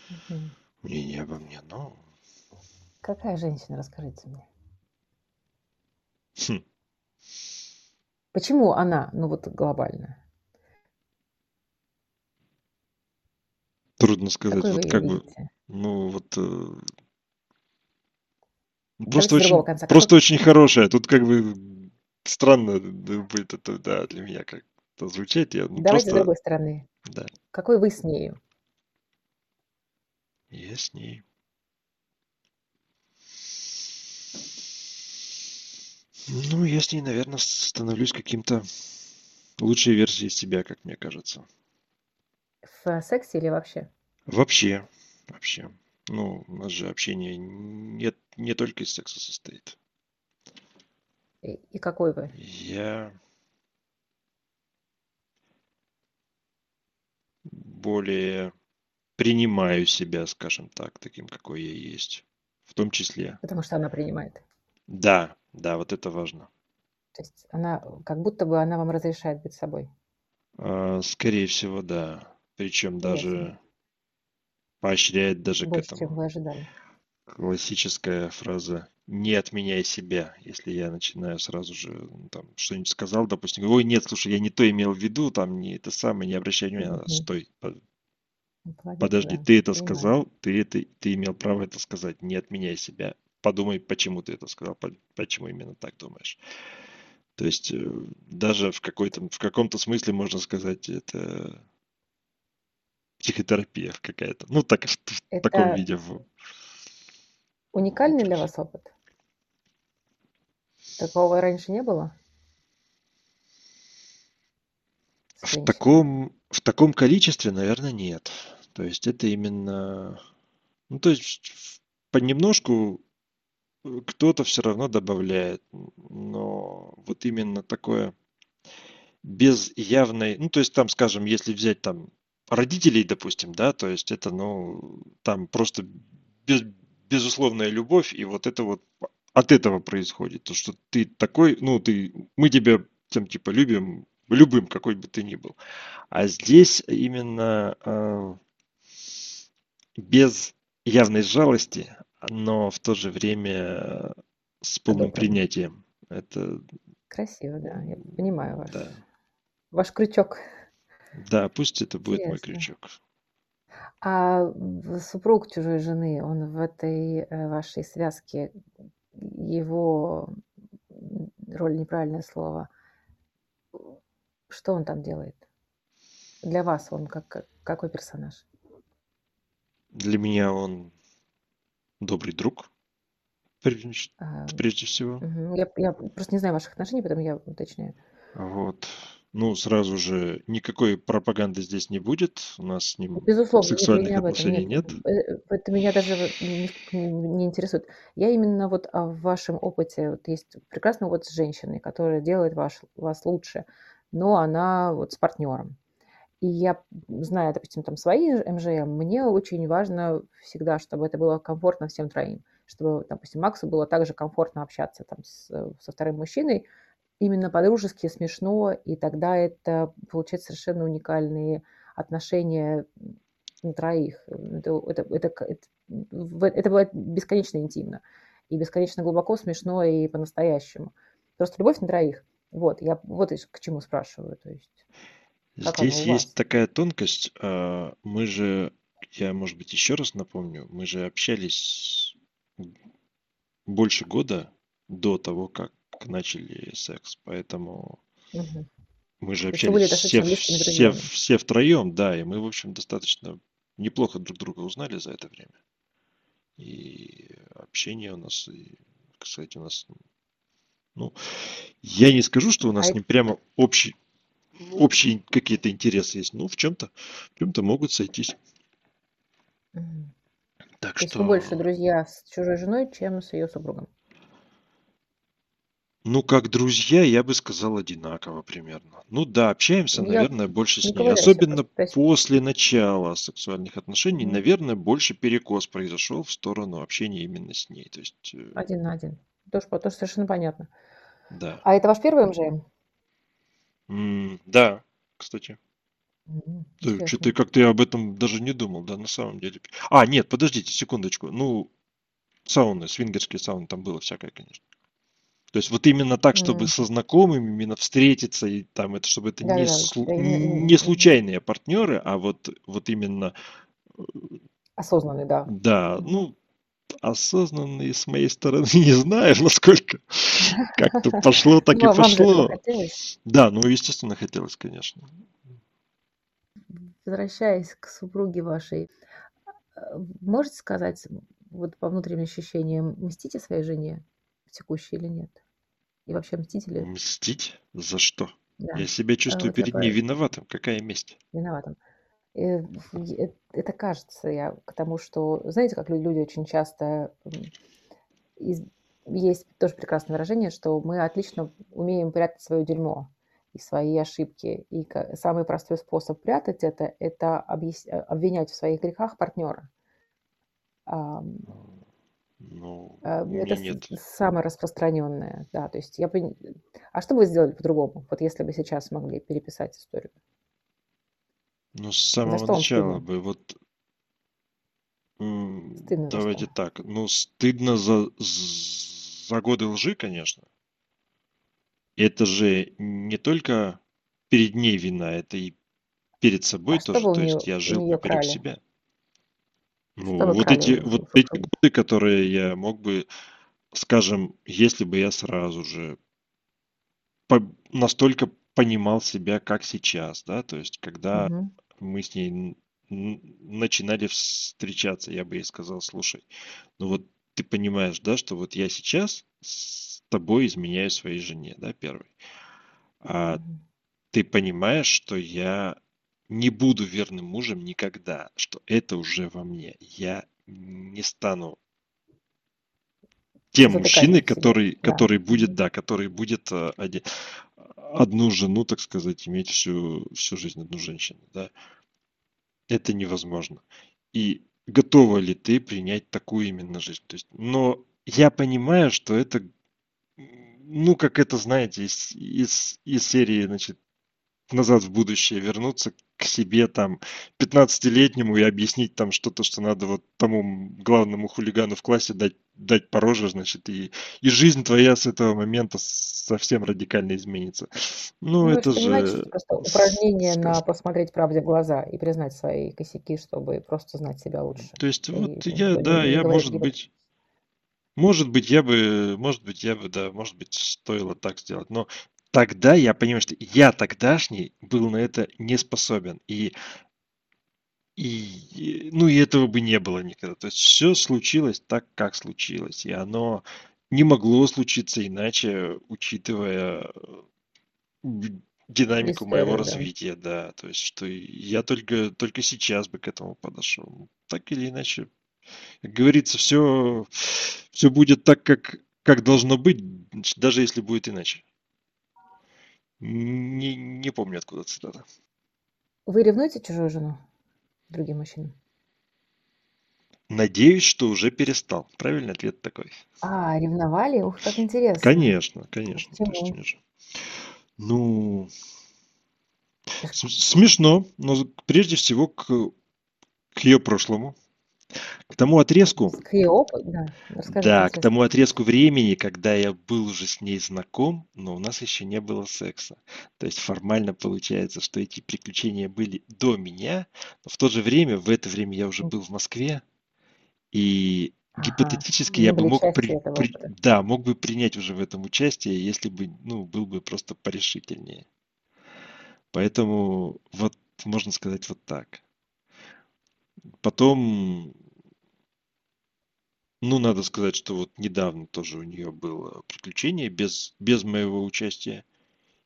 [SPEAKER 1] Мгм.
[SPEAKER 2] мнение обо мне, ну,
[SPEAKER 1] Какая женщина, расскажите мне.
[SPEAKER 2] хм,
[SPEAKER 1] Почему она, ну вот глобально?
[SPEAKER 2] трудно сказать,
[SPEAKER 1] Какой
[SPEAKER 2] вот как бы,
[SPEAKER 1] видите?
[SPEAKER 2] ну вот, э, ну, просто
[SPEAKER 1] с
[SPEAKER 2] очень,
[SPEAKER 1] конца.
[SPEAKER 2] просто очень хорошая, тут как бы странно будет это, да, для меня как-то звучать, я, ну
[SPEAKER 1] Давайте с
[SPEAKER 2] просто,
[SPEAKER 1] другой стороны.
[SPEAKER 2] да,
[SPEAKER 1] Какой вы с нею?
[SPEAKER 2] я с ней. Ну, я с ней, наверное, становлюсь каким-то лучшей версией себя, как мне кажется.
[SPEAKER 1] В сексе или вообще?
[SPEAKER 2] Вообще, вообще. Ну, у нас же общение не, не только из секса состоит.
[SPEAKER 1] И, и какой вы?
[SPEAKER 2] Я более принимаю себя, скажем так, таким, какой я есть. В том числе.
[SPEAKER 1] Потому что она принимает.
[SPEAKER 2] Да, да, вот это важно.
[SPEAKER 1] То есть она, как будто бы она вам разрешает быть собой.
[SPEAKER 2] А, Скорее всего, да. Причем
[SPEAKER 1] Интересно.
[SPEAKER 2] даже поощряет даже к
[SPEAKER 1] Больше, чем
[SPEAKER 2] этому.
[SPEAKER 1] вы ожидали.
[SPEAKER 2] Классическая фраза «не отменяй себя», если я начинаю сразу же ну, там что-нибудь сказал, допустим, ой, нет, слушай, я не то имел в виду, там не это самое, не обращай внимания,
[SPEAKER 1] Мгм.
[SPEAKER 2] стой, по- подожди, ты это
[SPEAKER 1] понимаю.
[SPEAKER 2] сказал, ты это, ты имел право это сказать, не отменяй себя, подумай, почему ты это сказал, по- почему именно так думаешь. То есть э, даже в какой-то, в каком-то смысле можно сказать, это психотерапия какая-то. Ну, так, в в таком
[SPEAKER 1] Это
[SPEAKER 2] виде.
[SPEAKER 1] уникальный для вас опыт? Такого раньше не было?
[SPEAKER 2] В таком, в таком количестве, наверное, нет. То есть это именно... Ну, то есть понемножку кто-то все равно добавляет, но вот именно такое без явной... Ну, то есть там, скажем, если взять там родителей, допустим, да, то есть это, ну, там просто без, безусловная любовь, и вот это вот от этого происходит. То, что ты такой, ну, ты, мы тебя тем типа любим, любым, какой бы ты ни был. А здесь именно э, без явной жалости, но в то же время с полным
[SPEAKER 1] Одобрено.
[SPEAKER 2] принятием. Это,
[SPEAKER 1] Красиво, да. Я понимаю ваш,
[SPEAKER 2] да.
[SPEAKER 1] ваш крючок.
[SPEAKER 2] Да, пусть это будет мой
[SPEAKER 1] Интересно.
[SPEAKER 2] крючок.
[SPEAKER 1] А супруг чужой жены, он в этой э, вашей связке, его роль неправильное слово, что он там делает? Для вас он как- какой персонаж?
[SPEAKER 2] Для меня он добрый друг, прежде,
[SPEAKER 1] А,
[SPEAKER 2] прежде всего.
[SPEAKER 1] мгм. Я, я просто не знаю ваших отношений, поэтому я уточняю.
[SPEAKER 2] Вот. Ну, сразу же, никакой пропаганды здесь не будет. У нас с ним
[SPEAKER 1] Безусловно,
[SPEAKER 2] сексуальных
[SPEAKER 1] в
[SPEAKER 2] отношений
[SPEAKER 1] нет.
[SPEAKER 2] нет.
[SPEAKER 1] Э, Это меня даже вот не, не интересует. Я именно вот о вашем опыте. Вот есть прекрасный опыт с женщиной, которая делает ваш, вас лучше, но она вот с партнером. И я знаю, допустим, там свои МЖМ, мне очень важно всегда, чтобы это было комфортно всем троим. Чтобы, допустим, Максу было также комфортно общаться там с, со вторым мужчиной, именно по-дружески, смешно, и тогда это получается совершенно уникальные отношения на троих. Это, это, это, это, это бывает бесконечно интимно и бесконечно глубоко, смешно и по-настоящему. Просто любовь на троих. Вот, я вот к чему спрашиваю. То есть,
[SPEAKER 2] как Здесь есть такая тонкость. А, мы же, я, может быть, еще раз напомню, мы же общались больше года до того, как начали секс, поэтому угу. мы же общались все, все, все втроем, да, и мы, в общем, достаточно неплохо друг друга узнали за это время. И общение у нас, и, кстати, у нас, ну, я не скажу, что у нас а не прямо общий, общие какие-то интересы есть, ну, в чем-то, в чем-то могут сойтись.
[SPEAKER 1] Угу. Так То что... вы больше друзья с чужой женой, чем с ее супругом?
[SPEAKER 2] Ну, как друзья, я бы сказал одинаково примерно. Ну да, общаемся, я наверное, больше с ней. Особенно просто... после начала сексуальных отношений, mm. наверное, больше перекос произошел в сторону общения именно с ней. То есть...
[SPEAKER 1] Э, один на один. Тоже, тоже совершенно понятно.
[SPEAKER 2] Да.
[SPEAKER 1] А это ваш первый МЖМ?
[SPEAKER 2] Mm, да, кстати. Что-то как-то я об этом даже не думал, да, на самом деле. А, нет, подождите секундочку. Ну, сауны, свингерские сауны, там было всякое, конечно. То есть вот именно так, чтобы mm. со знакомыми именно встретиться и там это, чтобы это не, да, слу- да, не случайные партнеры, а вот вот именно
[SPEAKER 1] э, осознанный, да.
[SPEAKER 2] Да, ну осознанный с моей стороны <laughs> не знаю, насколько как-то <laughs> пошло, так и пошло. Да, ну естественно хотелось, конечно.
[SPEAKER 1] Возвращаясь к супруге вашей, э, можете сказать вот по внутренним ощущениям, мстите своей жене текущей или нет? И вообще мстители...
[SPEAKER 2] Мстить? За что? Да. Я себя чувствую вот перед ней виноватым. Какая месть?
[SPEAKER 1] Виноватым. И это кажется я к тому, что, знаете, как люди очень часто есть тоже прекрасное выражение, что мы отлично умеем прятать свое дерьмо и свои ошибки. И самый простой способ прятать это – это обвинять в своих грехах партнера.
[SPEAKER 2] Ну, а, это нет.
[SPEAKER 1] самое распространенное, да. То есть я А что бы вы сделали по-другому, вот если бы сейчас могли переписать историю?
[SPEAKER 2] Ну, с самого начала бы вот стыдно давайте так. Ну, стыдно за, за годы лжи, конечно. Это же не только перед ней вина, это и перед собой а тоже. То есть я жил поперек крали? себя. Ну, вот эти, вот эти годы, которые я мог бы, скажем, если бы я сразу же по- настолько понимал себя, как сейчас, да, то есть когда Мгм. Мы с ней начинали встречаться, я бы ей сказал, слушай, ну вот ты понимаешь, да, что вот я сейчас с тобой изменяю своей жене, да, первый, а ты понимаешь, что я не буду верным мужем никогда, что это уже во мне. Я не стану тем мужчиной, который, да. который будет, да, который будет э, один, одну жену, так сказать, иметь всю, всю жизнь одну женщину, да. Это невозможно. И готова ли ты принять такую именно жизнь? То есть, но я понимаю, что это, ну, как это, знаете, из, из, из серии, значит, назад в будущее вернуться к себе там 15-летнему и объяснить там что-то, что надо вот тому главному хулигану в классе дать, дать по роже, значит, и, и жизнь твоя с этого момента совсем радикально изменится. Ну, ну это же...
[SPEAKER 1] Просто упражнение сказка. на посмотреть правде в глаза и признать свои косяки, чтобы просто знать себя лучше.
[SPEAKER 2] То есть и, вот и, я, да, я, может быть... Может быть, я бы, может быть, я бы, да, может быть, стоило так сделать. Но тогда я понимаю, что я тогдашний был на это не способен. И И, ну, и этого бы не было никогда. То есть все случилось так, как случилось. И оно не могло случиться иначе, учитывая динамику моего
[SPEAKER 1] Историю, да.
[SPEAKER 2] развития, да. То есть, что я только, только сейчас бы к этому подошел. Так или иначе, как говорится, все, все будет так, как, как должно быть, даже если будет иначе. Не, не помню, откуда цитата.
[SPEAKER 1] Вы ревнуете чужую жену другим мужчинам?
[SPEAKER 2] Надеюсь, что уже перестал. Правильный ответ такой.
[SPEAKER 1] А, ревновали? Ух, как интересно.
[SPEAKER 2] Конечно, конечно. Есть,
[SPEAKER 1] Почему?
[SPEAKER 2] же- ну, смешно, но прежде всего к, к ее прошлому, к тому отрезку,
[SPEAKER 1] К ее опыту, да. Расскажите,
[SPEAKER 2] да, к тому отрезку времени, когда я был уже с ней знаком, но у нас еще не было секса. То есть формально получается, что эти приключения были до меня, но в то же время, в это время я уже был в Москве, и
[SPEAKER 1] Ага,
[SPEAKER 2] гипотетически я бы мог при- при- да, мог бы принять уже в этом участие, если бы, ну, был бы просто порешительнее. Поэтому вот можно сказать вот так. Потом, ну, надо сказать, что вот недавно тоже у нее было приключение без, без моего участия.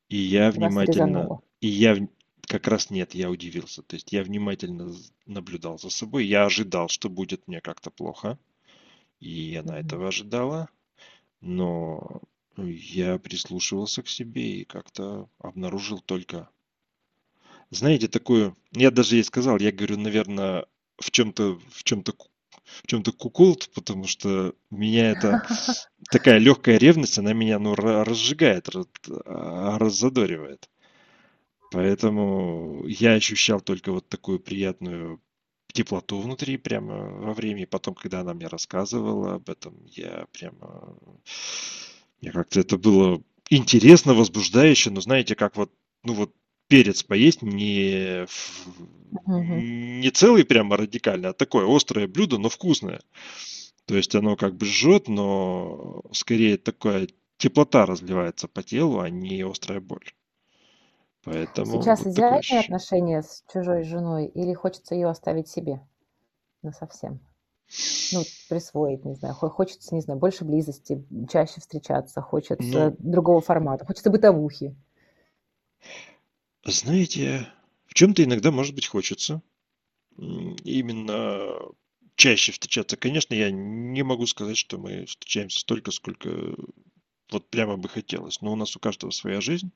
[SPEAKER 2] И я внимательно, и я как раз нет, я удивился. То есть я внимательно наблюдал за собой. Я ожидал, что будет мне как-то плохо. И она этого ожидала. Но я прислушивался к себе и как-то обнаружил только знаете, такую, я даже ей сказал, я говорю, наверное, в чем-то, в чем-то, в чем-то куколд, потому что меня <laughs> это такая легкая ревность, она меня, ну, ра- разжигает, раз- а, раззадоривает. Поэтому я ощущал только вот такую приятную теплоту внутри прямо во время. И потом, когда она мне рассказывала об этом, я прямо... Мне как-то это было интересно, возбуждающе, но знаете, как вот, ну вот перец поесть не,
[SPEAKER 1] Мгм.
[SPEAKER 2] не целый прямо радикально, а такое острое блюдо, но вкусное. То есть оно как бы жжет, но скорее такая теплота разливается по телу, а не острая боль. Поэтому
[SPEAKER 1] Сейчас
[SPEAKER 2] вот
[SPEAKER 1] идеальные
[SPEAKER 2] ощущение.
[SPEAKER 1] отношения с чужой женой или хочется ее оставить себе на совсем? Ну, присвоить, не знаю, хо- хочется, не знаю, больше близости, чаще встречаться, хочется
[SPEAKER 2] Ну,
[SPEAKER 1] другого формата, хочется бытовухи.
[SPEAKER 2] Знаете, в чем-то иногда, может быть, хочется м, именно чаще встречаться. Конечно, я не могу сказать, что мы встречаемся столько, сколько вот прямо бы хотелось. Но у нас у каждого своя жизнь.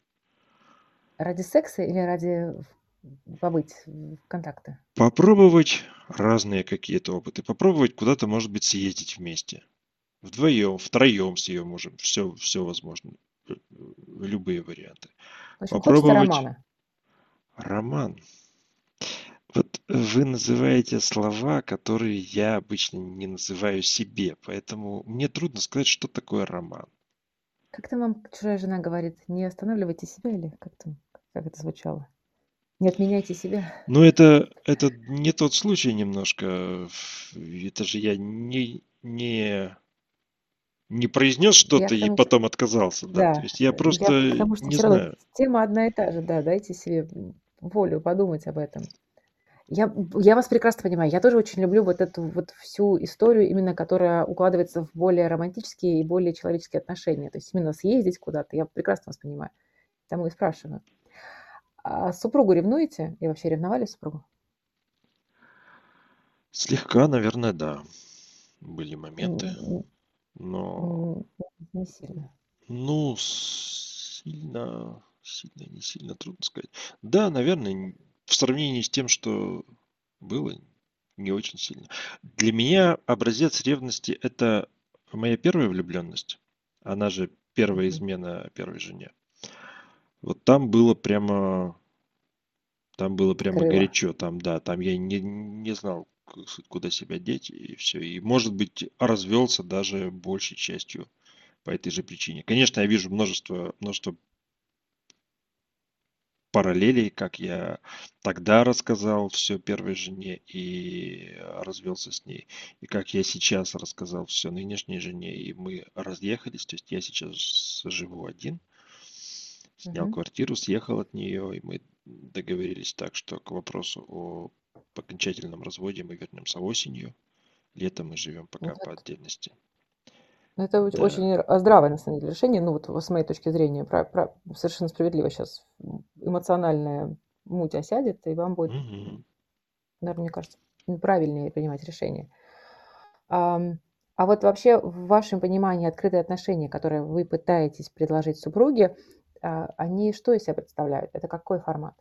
[SPEAKER 1] Ради секса или ради в- побыть в контакте?
[SPEAKER 2] Попробовать разные какие-то опыты. Попробовать куда-то, может быть, съездить вместе. Вдвоем, втроем с ее можем. Все, все возможно. Э, Любые варианты.
[SPEAKER 1] В общем, хочется
[SPEAKER 2] Попробовать
[SPEAKER 1] романа.
[SPEAKER 2] Роман. Вот вы называете слова, которые я обычно не называю себе, поэтому мне трудно сказать, что такое роман.
[SPEAKER 1] Как там вам чужая жена говорит, не останавливайте себя или как там, как это звучало? Не отменяйте себя.
[SPEAKER 2] Но это, это не тот случай немножко. Это же я не, не, не произнес
[SPEAKER 1] Я
[SPEAKER 2] что-то и
[SPEAKER 1] тому,
[SPEAKER 2] потом отказался, да. То
[SPEAKER 1] Да,
[SPEAKER 2] есть я
[SPEAKER 1] я
[SPEAKER 2] просто
[SPEAKER 1] к тому, что
[SPEAKER 2] не
[SPEAKER 1] все равно
[SPEAKER 2] знаю.
[SPEAKER 1] тема одна и та же, да, дайте себе волю подумать об этом. Я, я вас прекрасно понимаю. Я тоже очень люблю вот эту вот всю историю, именно которая укладывается в более романтические и более человеческие отношения. То есть именно съездить куда-то. Я прекрасно вас понимаю. Тому и спрашиваю. А супругу ревнуете? И вообще ревновали супругу?
[SPEAKER 2] Слегка, наверное, да. Были моменты, но
[SPEAKER 1] м, Не сильно.
[SPEAKER 2] Ну, сильно, сильно, не сильно, трудно сказать. Да, наверное, в сравнении с тем, что было, не очень сильно. Для меня образец ревности– это моя первая влюбленность. Она же первая измена первой жене. Вот там было прямо, там было прямо
[SPEAKER 1] Скрыла.
[SPEAKER 2] горячо. Там, да, там я не, не знал, куда себя деть, и все. И, может быть, развелся даже большей частью по этой же причине. Конечно, я вижу множество, множество параллелей, как я тогда рассказал все первой жене и развелся с ней, и как я сейчас рассказал все нынешней жене, и мы разъехались, то есть я сейчас живу один, снял
[SPEAKER 1] Мгм.
[SPEAKER 2] квартиру, съехал от нее, и мы договорились так, что к вопросу о окончательном разводе мы вернемся осенью. Летом мы живем пока
[SPEAKER 1] Ну,
[SPEAKER 2] по отдельности.
[SPEAKER 1] Ну, Это
[SPEAKER 2] Да.
[SPEAKER 1] очень здравое, на самом деле, решение. Ну, вот с моей точки зрения, про- про- совершенно справедливо сейчас эмоциональная муть осядет, и вам будет,
[SPEAKER 2] Мгм.
[SPEAKER 1] наверное, мне кажется, правильнее принимать решения. Ам, А вот вообще в вашем понимании открытые отношения, которые вы пытаетесь предложить супруге, а, они что из себя представляют? Это какой формат?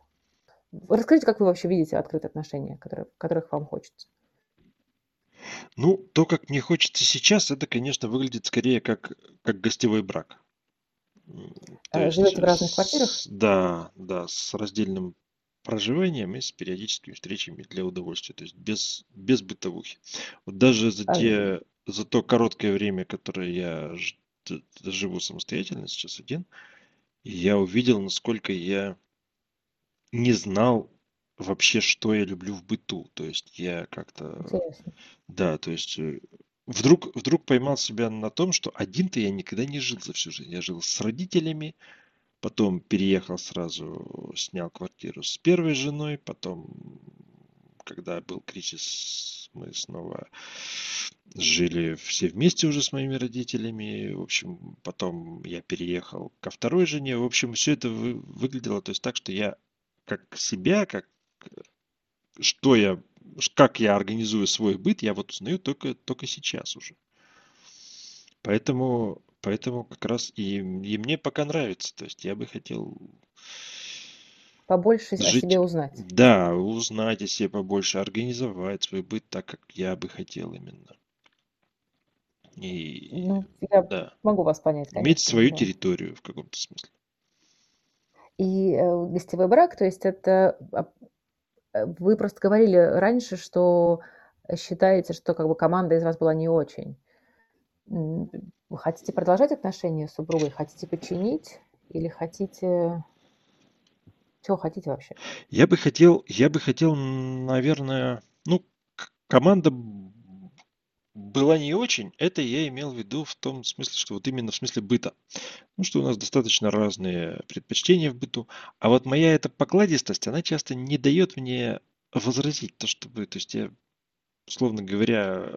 [SPEAKER 1] Расскажите, как вы вообще видите открытые отношения, которые, которых вам хочется?
[SPEAKER 2] Ну, то, как мне хочется сейчас, это, конечно, выглядит скорее как, как гостевой брак. То есть,
[SPEAKER 1] Живете в разных квартирах?
[SPEAKER 2] с- да, да, с раздельным проживанием и с периодическими встречами для удовольствия, то есть без, без бытовухи. Вот даже за
[SPEAKER 1] А,
[SPEAKER 2] те, за то короткое время, которое я ж- т- т- живу самостоятельно, сейчас один, я увидел, насколько я не знал вообще, что я люблю в быту. То есть я как-то
[SPEAKER 1] Интересно.
[SPEAKER 2] да, то есть э, вдруг, вдруг поймал себя на том, что один-то я никогда не жил за всю жизнь. Я жил с родителями, потом переехал сразу, снял квартиру с первой женой, потом, когда был кризис, мы снова жили все вместе уже с моими родителями. В общем, потом я переехал ко второй жене. В общем, все это вы- выглядело то есть так, что я как себя, как что я, как я организую свой быт, я вот узнаю только, только сейчас уже. Поэтому, поэтому как раз и, и мне пока нравится. То есть я бы хотел
[SPEAKER 1] Побольше о
[SPEAKER 2] жить,
[SPEAKER 1] себе узнать.
[SPEAKER 2] да, узнать о себе побольше, организовать свой быт так, как я бы хотел именно. И
[SPEAKER 1] Ну, я
[SPEAKER 2] да,
[SPEAKER 1] могу вас понять,
[SPEAKER 2] иметь
[SPEAKER 1] конечно,
[SPEAKER 2] свою
[SPEAKER 1] да.
[SPEAKER 2] территорию в каком-то смысле.
[SPEAKER 1] И э, гостевой брак, то есть это а, вы просто говорили раньше, что считаете, что как бы команда из вас была не очень. Вы хотите продолжать отношения с супругой? Хотите починить? Или хотите... Чего хотите вообще?
[SPEAKER 2] Я бы хотел, я бы хотел, наверное, ну, команда была не очень. Это я имел в виду в том смысле, что вот именно в смысле быта. Ну, что у нас достаточно разные предпочтения в быту. А вот моя эта покладистость, она часто не дает мне возразить то, чтобы, то есть я, условно говоря,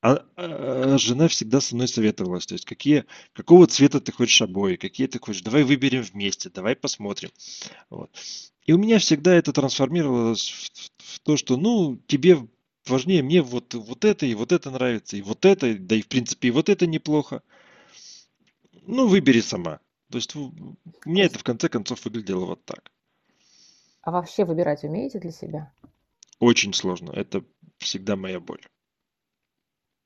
[SPEAKER 2] а, а, жена всегда со мной советовалась, то есть какие, какого цвета ты хочешь обои, какие ты хочешь, давай выберем вместе, давай посмотрим. Вот. И у меня всегда это трансформировалось в, в- то, что, ну, тебе важнее, мне вот, вот это и вот это нравится, и вот это, да и в принципе и вот это неплохо. Ну, выбери сама. То есть у меня это в конце концов выглядело вот так.
[SPEAKER 1] А вообще выбирать умеете для себя?
[SPEAKER 2] Очень сложно. Это всегда моя боль.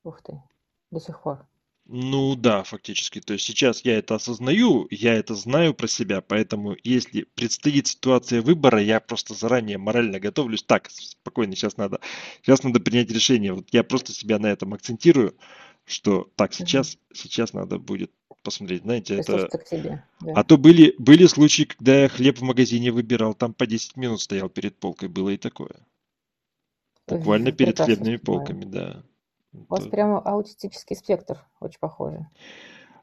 [SPEAKER 1] Ух ты, до сих пор.
[SPEAKER 2] Ну да, фактически. То есть сейчас я это осознаю, я это знаю про себя, поэтому если предстоит ситуация выбора, я просто заранее морально готовлюсь. Так, спокойно, сейчас надо, сейчас надо принять решение. Вот я просто себя на этом акцентирую, что так, сейчас, сейчас надо будет посмотреть. Знаете, это...
[SPEAKER 1] К себе. Да.
[SPEAKER 2] А то были, были случаи, когда я хлеб в магазине выбирал, там по 10 минут стоял перед полкой, было и такое. Буквально перед хлебными полками, да.
[SPEAKER 1] У вас прямо аутистический спектр, очень похоже.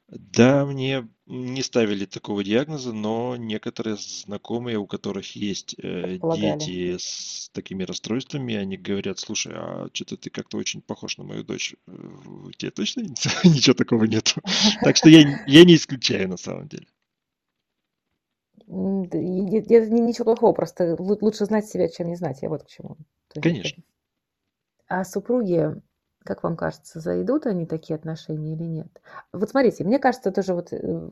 [SPEAKER 2] Да, мне не ставили такого диагноза, но некоторые знакомые, у которых есть э, дети с такими расстройствами, они говорят, слушай, а что-то ты как-то очень похож на мою дочь. Э, У тебя точно <laughs> ничего такого нету? <laughs> Так что я, я не исключаю на самом деле.
[SPEAKER 1] Не- Ничего плохого, просто лу- лучше знать себя, чем не знать. Я вот к чему.
[SPEAKER 2] Конечно.
[SPEAKER 1] А супруги, как вам кажется, зайдут они такие отношения или нет? Вот смотрите, мне кажется тоже вот, э,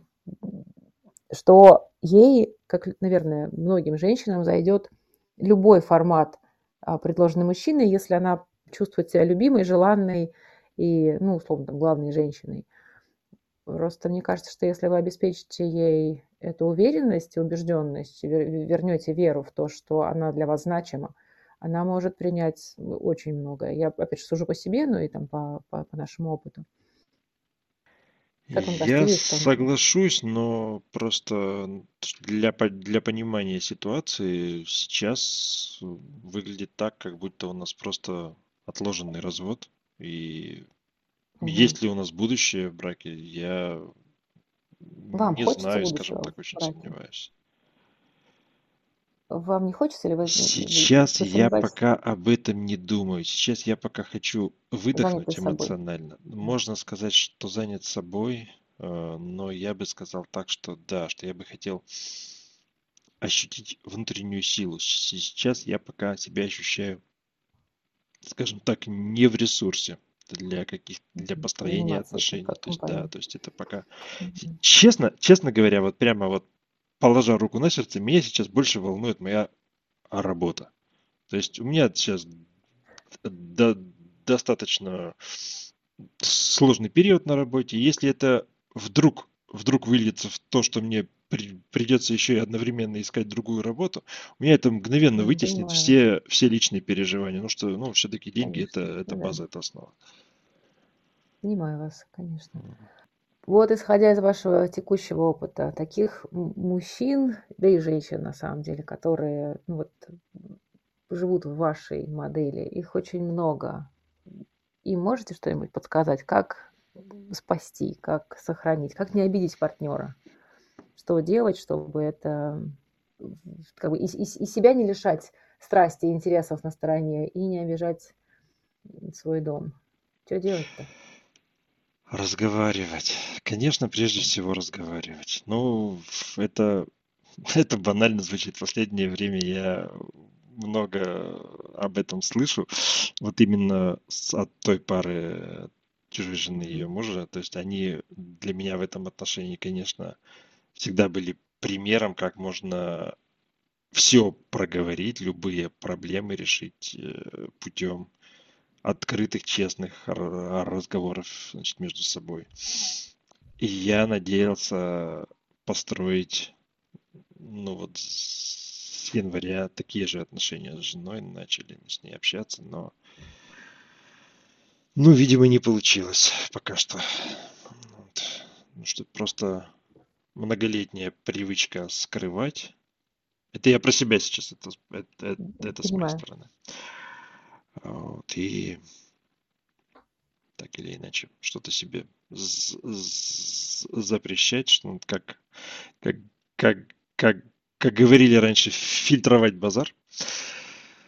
[SPEAKER 1] что ей, как, наверное, многим женщинам зайдет любой формат, а, предложенный мужчиной, если она чувствует себя любимой, желанной и, ну, условно, там, главной женщиной. Просто мне кажется, что если вы обеспечите ей эту уверенность и убежденность, вер- вернете веру в то, что она для вас значима, она может принять очень многое. Я, опять же, сужу по себе, но и там по, по, по нашему опыту.
[SPEAKER 2] Я соглашусь, но просто для, для понимания ситуации сейчас выглядит так, как будто у нас просто отложенный развод. И
[SPEAKER 1] Мгм.
[SPEAKER 2] есть ли у нас будущее в браке, я
[SPEAKER 1] Вам
[SPEAKER 2] не знаю, скажем так, очень
[SPEAKER 1] браке?
[SPEAKER 2] сомневаюсь.
[SPEAKER 1] Вам не хочется или вы, вы- вы
[SPEAKER 2] Сейчас я пока об этом не думаю. Сейчас я пока хочу
[SPEAKER 1] Заняты
[SPEAKER 2] выдохнуть
[SPEAKER 1] собой.
[SPEAKER 2] эмоционально. Можно сказать, что занят собой, э, но я бы сказал так, что да, что я бы хотел ощутить внутреннюю силу. Сейчас я пока себя ощущаю, скажем так, не в ресурсе для каких для построения отношений. То есть да, то есть это пока честно, честно говоря, вот прямо вот положа руку на сердце, меня сейчас больше волнует моя работа. То есть у меня сейчас до- достаточно сложный период на работе. Если это вдруг, вдруг выльется в то, что мне при- придется еще и одновременно искать другую работу, у меня это мгновенно
[SPEAKER 1] М,
[SPEAKER 2] вытеснит все, все личные переживания. Ну что, ну все-таки деньги это,
[SPEAKER 1] конечно.
[SPEAKER 2] это
[SPEAKER 1] Ну
[SPEAKER 2] база,
[SPEAKER 1] да,
[SPEAKER 2] это основа.
[SPEAKER 1] понимаю вас, конечно. Вот исходя из вашего текущего опыта, таких мужчин, да и женщин на самом деле, которые ну вот, живут в вашей модели, их очень много. И можете что-нибудь подсказать, как спасти, как сохранить, как не обидеть партнера? Что делать, чтобы это как бы и, и- и себя не лишать страсти и интересов на стороне, и не обижать свой дом? Что делать-то?
[SPEAKER 2] Разговаривать. Конечно, прежде всего разговаривать. Ну, это, <laughs> это банально звучит. В последнее время я много об этом слышу. Вот именно от той пары чужой жены и ее мужа. То есть они для меня в этом отношении, конечно, всегда были примером, как можно все проговорить, любые проблемы решить э, путем открытых, честных разговоров значит, между собой. И я надеялся построить, ну вот с января такие же отношения с женой, начали с ней общаться, но, ну, видимо, не получилось пока что. Вот. Ну, что просто многолетняя привычка скрывать. Это я про себя сейчас, это, с- это, это, это с моей стороны. Вот, и так или иначе что-то себе запрещать, что как, как, как, как, как говорили раньше, фильтровать базар.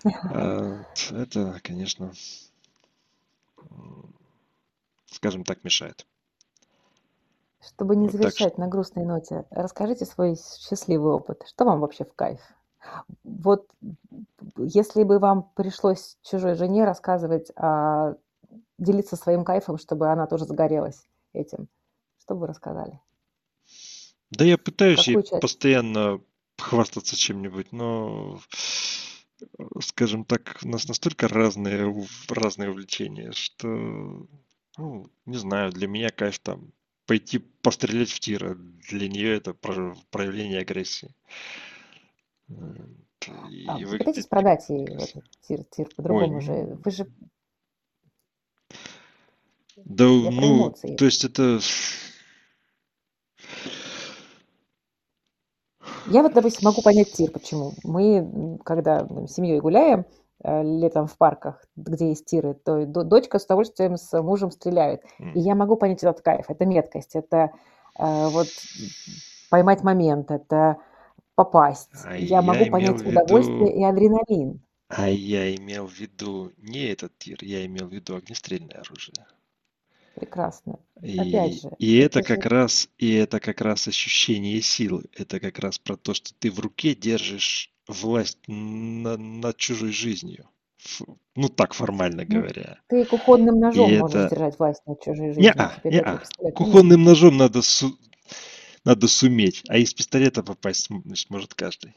[SPEAKER 2] А, Это, конечно, скажем так, мешает.
[SPEAKER 1] Чтобы не
[SPEAKER 2] Вот так
[SPEAKER 1] завершать на грустной ноте, расскажите свой счастливый опыт. Что вам вообще в кайф? Вот если бы вам пришлось чужой жене рассказывать, а, делиться своим кайфом, чтобы она тоже загорелась этим, что бы вы рассказали?
[SPEAKER 2] Да я пытаюсь ей
[SPEAKER 1] часть?
[SPEAKER 2] постоянно хвастаться чем-нибудь, но, скажем так, у нас настолько разные, разные увлечения, что, ну, не знаю, для меня кайф там пойти пострелять в тира, для нее это про- проявление агрессии.
[SPEAKER 1] А,
[SPEAKER 2] И
[SPEAKER 1] вы пытаетесь продать
[SPEAKER 2] прекрасно.
[SPEAKER 1] этот тир, тир
[SPEAKER 2] Ой,
[SPEAKER 1] по-другому же.
[SPEAKER 2] м,
[SPEAKER 1] Вы же,
[SPEAKER 2] да,
[SPEAKER 1] я
[SPEAKER 2] ну,
[SPEAKER 1] эмоции.
[SPEAKER 2] то есть это...
[SPEAKER 1] Я вот, допустим, могу понять тир, почему. Мы, когда там, с семьей гуляем э, летом в парках, где есть тиры, то до- дочка с удовольствием с мужем стреляет. И я могу понять этот кайф. Это меткость, это э, вот поймать момент, это попасть.
[SPEAKER 2] А
[SPEAKER 1] Я могу
[SPEAKER 2] я имел
[SPEAKER 1] понять
[SPEAKER 2] в
[SPEAKER 1] удовольствие
[SPEAKER 2] виду...
[SPEAKER 1] и адреналин.
[SPEAKER 2] А я имел в виду не этот тир, я имел в виду огнестрельное оружие.
[SPEAKER 1] Прекрасно. Опять
[SPEAKER 2] И,
[SPEAKER 1] же,
[SPEAKER 2] и это
[SPEAKER 1] это же
[SPEAKER 2] как раз, и это как раз ощущение силы. Это как раз про то, что ты в руке держишь власть на- над чужой жизнью. Ф- Ну, так формально
[SPEAKER 1] ну,
[SPEAKER 2] говоря.
[SPEAKER 1] ты кухонным
[SPEAKER 2] И
[SPEAKER 1] ножом можешь
[SPEAKER 2] это...
[SPEAKER 1] держать власть над чужой жизнью.
[SPEAKER 2] Не-а,
[SPEAKER 1] такой
[SPEAKER 2] не-а.
[SPEAKER 1] пистолет не нужен.
[SPEAKER 2] Кухонным ножом надо, су- надо суметь, а из пистолета попасть значит, может каждый.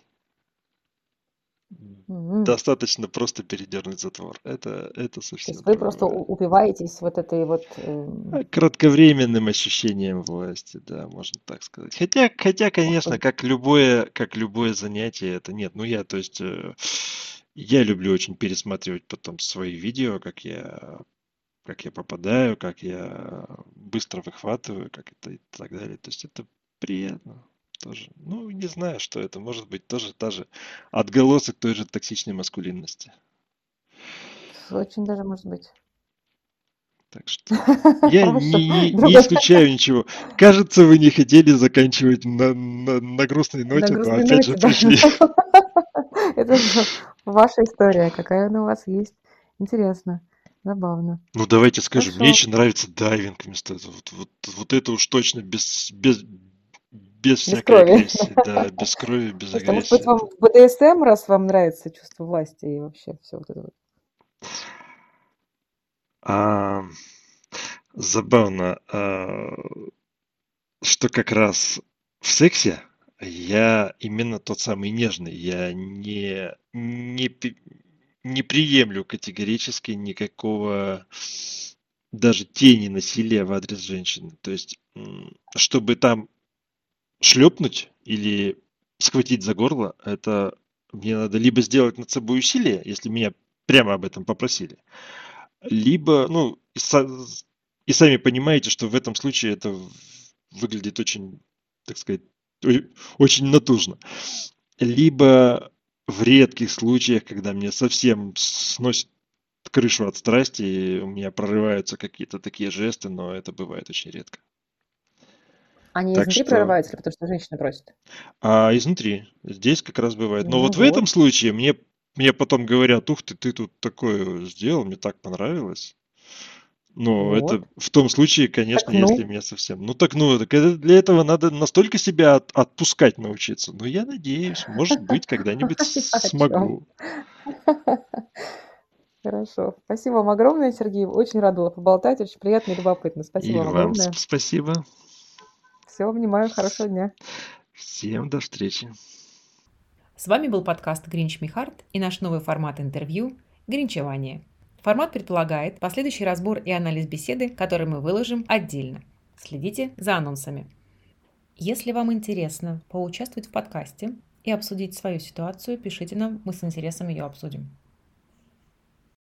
[SPEAKER 1] Мгм.
[SPEAKER 2] Достаточно просто передернуть затвор. Это, это
[SPEAKER 1] То есть
[SPEAKER 2] совсем
[SPEAKER 1] вы просто
[SPEAKER 2] другое.
[SPEAKER 1] у- упиваетесь вот этой вот... эм,
[SPEAKER 2] А, Кратковременным ощущением власти, да, можно так сказать. Хотя, хотя, конечно, как любое, как любое занятие, это нет. Ну, я, то есть, э, я люблю очень пересматривать потом свои видео, как я, как я попадаю, как я быстро выхватываю, как это и так далее. То есть, это приятно тоже. Ну, не знаю, что это. Может быть, тоже та же отголосок той же токсичной маскулинности.
[SPEAKER 1] очень даже может быть.
[SPEAKER 2] Так <laughs> что я
[SPEAKER 1] Хорошо.
[SPEAKER 2] не, не, исключаю ничего. Кажется, вы не хотели заканчивать на, на, на грустной
[SPEAKER 1] На
[SPEAKER 2] ноте, но
[SPEAKER 1] грустной
[SPEAKER 2] опять же
[SPEAKER 1] ноте, да.
[SPEAKER 2] пришли. <laughs>
[SPEAKER 1] Это ваша история, какая она у вас есть. Интересно, забавно.
[SPEAKER 2] Ну, давайте скажем, мне еще нравится дайвинг вместо этого. Вот, вот, вот это уж точно без, без, без всякой
[SPEAKER 1] крови.
[SPEAKER 2] агрессии. <laughs> Да, без крови, без
[SPEAKER 1] Слушайте, а может
[SPEAKER 2] агрессии.
[SPEAKER 1] быть, вам в БДСМ, раз вам нравится чувство власти и вообще все вот это вот?
[SPEAKER 2] А, забавно, а, что как раз в сексе я именно тот самый нежный. Я не, не, не приемлю категорически никакого даже тени насилия в адрес женщины. То есть, чтобы там шлепнуть или схватить за горло, это мне надо либо сделать над собой усилие, если меня прямо об этом попросили, либо, ну, и, са- и сами понимаете, что в этом случае это выглядит очень, так сказать, очень натужно. Либо в редких случаях, когда мне совсем сносит крышу от страсти, и у меня прорываются какие-то такие жесты, но это бывает очень редко.
[SPEAKER 1] Они
[SPEAKER 2] Так
[SPEAKER 1] изнутри
[SPEAKER 2] что,
[SPEAKER 1] прорываются, или потому что женщина просит?
[SPEAKER 2] а изнутри, здесь как раз бывает. Но
[SPEAKER 1] Ну
[SPEAKER 2] вот в этом
[SPEAKER 1] вот.
[SPEAKER 2] случае мне, мне потом говорят, ух ты, ты тут такое сделал, мне так понравилось. Это
[SPEAKER 1] Вот.
[SPEAKER 2] в том случае,
[SPEAKER 1] Так
[SPEAKER 2] конечно, если
[SPEAKER 1] ну.
[SPEAKER 2] мне совсем... Ну так ну, так это для этого надо настолько себя от- отпускать научиться. Ну я надеюсь, может быть, когда-нибудь <laughs> смогу. <laughs>
[SPEAKER 1] Хорошо. Спасибо вам огромное, Сергей. Очень рада была поболтать. Очень приятно и любопытно. Спасибо
[SPEAKER 2] И вам
[SPEAKER 1] огромное.
[SPEAKER 2] сп- спасибо.
[SPEAKER 1] Все, обнимаю. Хорошего дня.
[SPEAKER 2] Всем до встречи.
[SPEAKER 1] С вами был подкаст Гринч Михард и наш новый формат интервью «Гринчевание». Формат предполагает последующий разбор и анализ беседы, который мы выложим отдельно. Следите за анонсами. Если вам интересно поучаствовать в подкасте и обсудить свою ситуацию, пишите нам, мы с интересом ее обсудим.